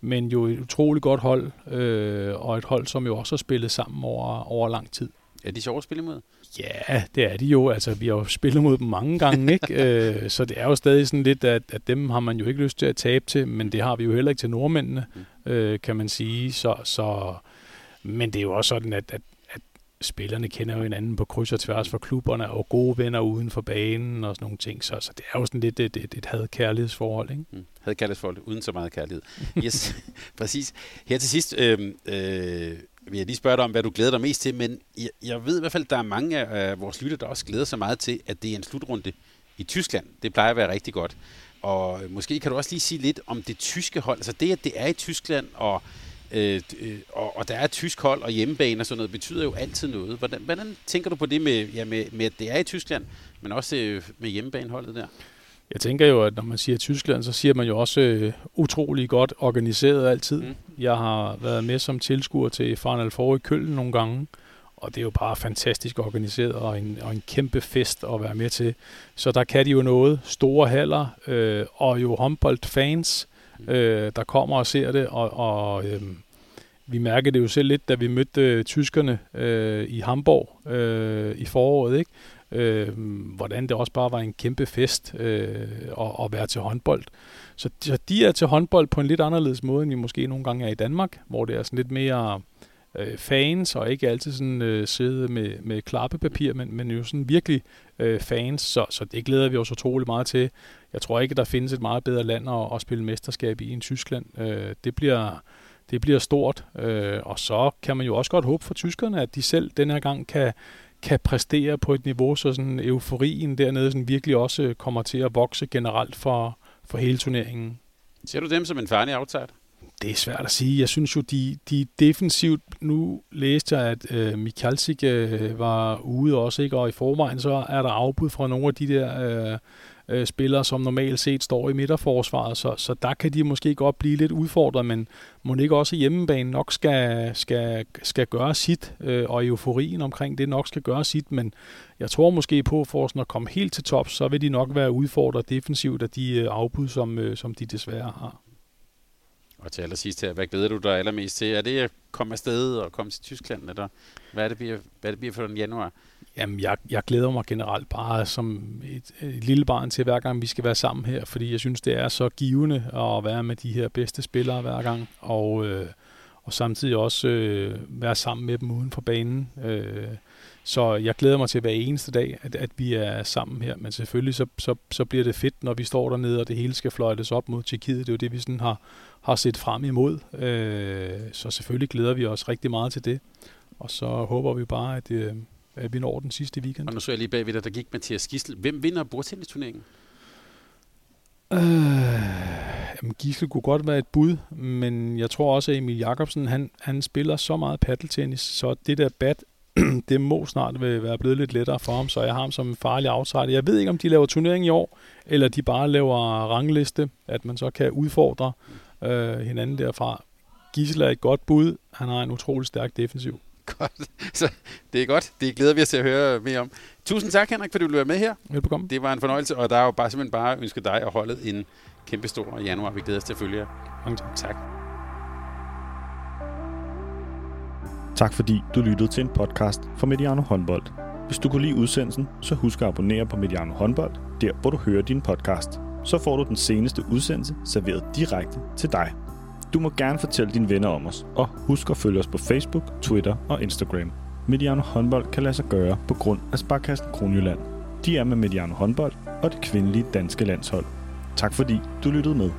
men jo et utroligt godt hold, øh, og et hold, som jo også har spillet sammen over, over lang tid. Er de sjove at spille imod. Ja, det er de jo. Altså, vi har jo spillet mod dem mange gange, ikke? øh, så det er jo stadig sådan lidt, at, at dem har man jo ikke lyst til at tabe til, men det har vi jo heller ikke til nordmændene, mm. øh, kan man sige. Så, så, men det er jo også sådan, at, at, at spillerne kender jo hinanden på kryds og tværs for klubberne, og gode venner uden for banen og sådan nogle ting. Så, så det er jo sådan lidt et, et, et had-kærlighedsforhold, ikke? Mm. Had-kærlighedsforhold uden så meget kærlighed. Yes, præcis. Her til sidst øh, øh, vil jeg lige spørge dig om, hvad du glæder dig mest til, men jeg, jeg ved i hvert fald, at der er mange af vores lytter, der også glæder sig meget til, at det er en slutrunde i Tyskland. Det plejer at være rigtig godt. Og måske kan du også lige sige lidt om det tyske hold. Altså det, at det er i Tyskland, og, øh, øh og, og der er et tysk hold og hjemmebane og sådan noget, betyder jo altid noget. Hvordan, hvordan tænker du på det med, ja, med, med, at det er i Tyskland, men også øh, med hjemmebaneholdet der? Jeg tænker jo, at når man siger Tyskland, så siger man jo også øh, utrolig godt organiseret altid. Mm. Jeg har været med som tilskuer til Final Four i Køln nogle gange, og det er jo bare fantastisk organiseret og en, og en kæmpe fest at være med til. Så der kan de jo noget. Store haller øh, og jo håndboldfans, øh, der kommer og ser det. Og, og øh, vi mærkede det jo selv lidt, da vi mødte øh, tyskerne øh, i Hamburg øh, i foråret. Ikke? Øh, hvordan det også bare var en kæmpe fest øh, at, at være til håndbold. Så, så de er til håndbold på en lidt anderledes måde, end vi måske nogle gange er i Danmark, hvor det er sådan lidt mere øh, fans, og ikke altid sådan øh, sidde med, med klappepapir, men, men jo sådan virkelig øh, fans, så, så det glæder vi os utrolig meget til. Jeg tror ikke, der findes et meget bedre land at, at spille mesterskab i end Tyskland. Øh, det bliver det bliver stort, øh, og så kan man jo også godt håbe for tyskerne, at de selv den her gang kan, kan præstere på et niveau, så sådan euforien dernede sådan virkelig også kommer til at vokse generelt for, for hele turneringen. Ser du dem som en farlig outsider? Det er svært at sige. Jeg synes jo, de, de defensivt... Nu læste jeg, at øh, Mikalsik øh, var ude også, ikke? og i forvejen så er der afbud fra nogle af de der øh, øh, spillere, som normalt set står i midterforsvaret, så, så der kan de måske godt blive lidt udfordret, men må ikke også hjemmebane nok skal, skal, skal gøre sit, øh, og euforien omkring det nok skal gøre sit, men jeg tror måske på, for at komme helt til top, så vil de nok være udfordret defensivt af de øh, afbud, som, øh, som de desværre har. Og til allersidst her, hvad glæder du dig allermest til? Er det at komme afsted og komme til Tyskland, eller hvad er det bliver, hvad er det bliver for den januar? Jamen, jeg, jeg glæder mig generelt bare som et, et lille barn til, hver gang vi skal være sammen her, fordi jeg synes, det er så givende at være med de her bedste spillere hver gang, og, øh, og samtidig også øh, være sammen med dem uden for banen. Øh, så jeg glæder mig til hver eneste dag, at, at vi er sammen her, men selvfølgelig så, så, så bliver det fedt, når vi står dernede, og det hele skal fløjtes op mod Tjekkiet. Det er jo det, vi sådan har, har set frem imod. Øh, så selvfølgelig glæder vi os rigtig meget til det. Og så håber vi bare, at, øh, at vi når den sidste weekend. Og nu så jeg lige bagved dig, der gik Mathias Gissel. Hvem vinder bordtennisturneringen? Øh, jamen Gisle kunne godt være et bud, men jeg tror også, at Emil Jakobsen, han, han spiller så meget paddeltennis, så det der bat, det må snart være blevet lidt lettere for ham, så jeg har ham som en farlig outsider. Jeg ved ikke, om de laver turnering i år, eller de bare laver rangliste, at man så kan udfordre øh, hinanden derfra. Gisle er et godt bud. Han har en utrolig stærk defensiv. Godt. Så det er godt. Det glæder vi os til at høre mere om. Tusind tak, Henrik, fordi du ville være med her. Velbekomme. Det var en fornøjelse, og der er jo bare simpelthen bare ønske dig og holdet en kæmpe stor januar. Vi glæder os til at følge jer. Mange tak. Tak. Tak fordi du lyttede til en podcast fra Mediano Håndbold. Hvis du kunne lide udsendelsen, så husk at abonnere på Mediano Håndbold, der hvor du hører din podcast. Så får du den seneste udsendelse serveret direkte til dig. Du må gerne fortælle dine venner om os, og husk at følge os på Facebook, Twitter og Instagram. Mediano håndbold kan lade sig gøre på grund af Sparkassen Kronjylland. De er med Mediano håndbold og det kvindelige danske landshold. Tak fordi du lyttede med.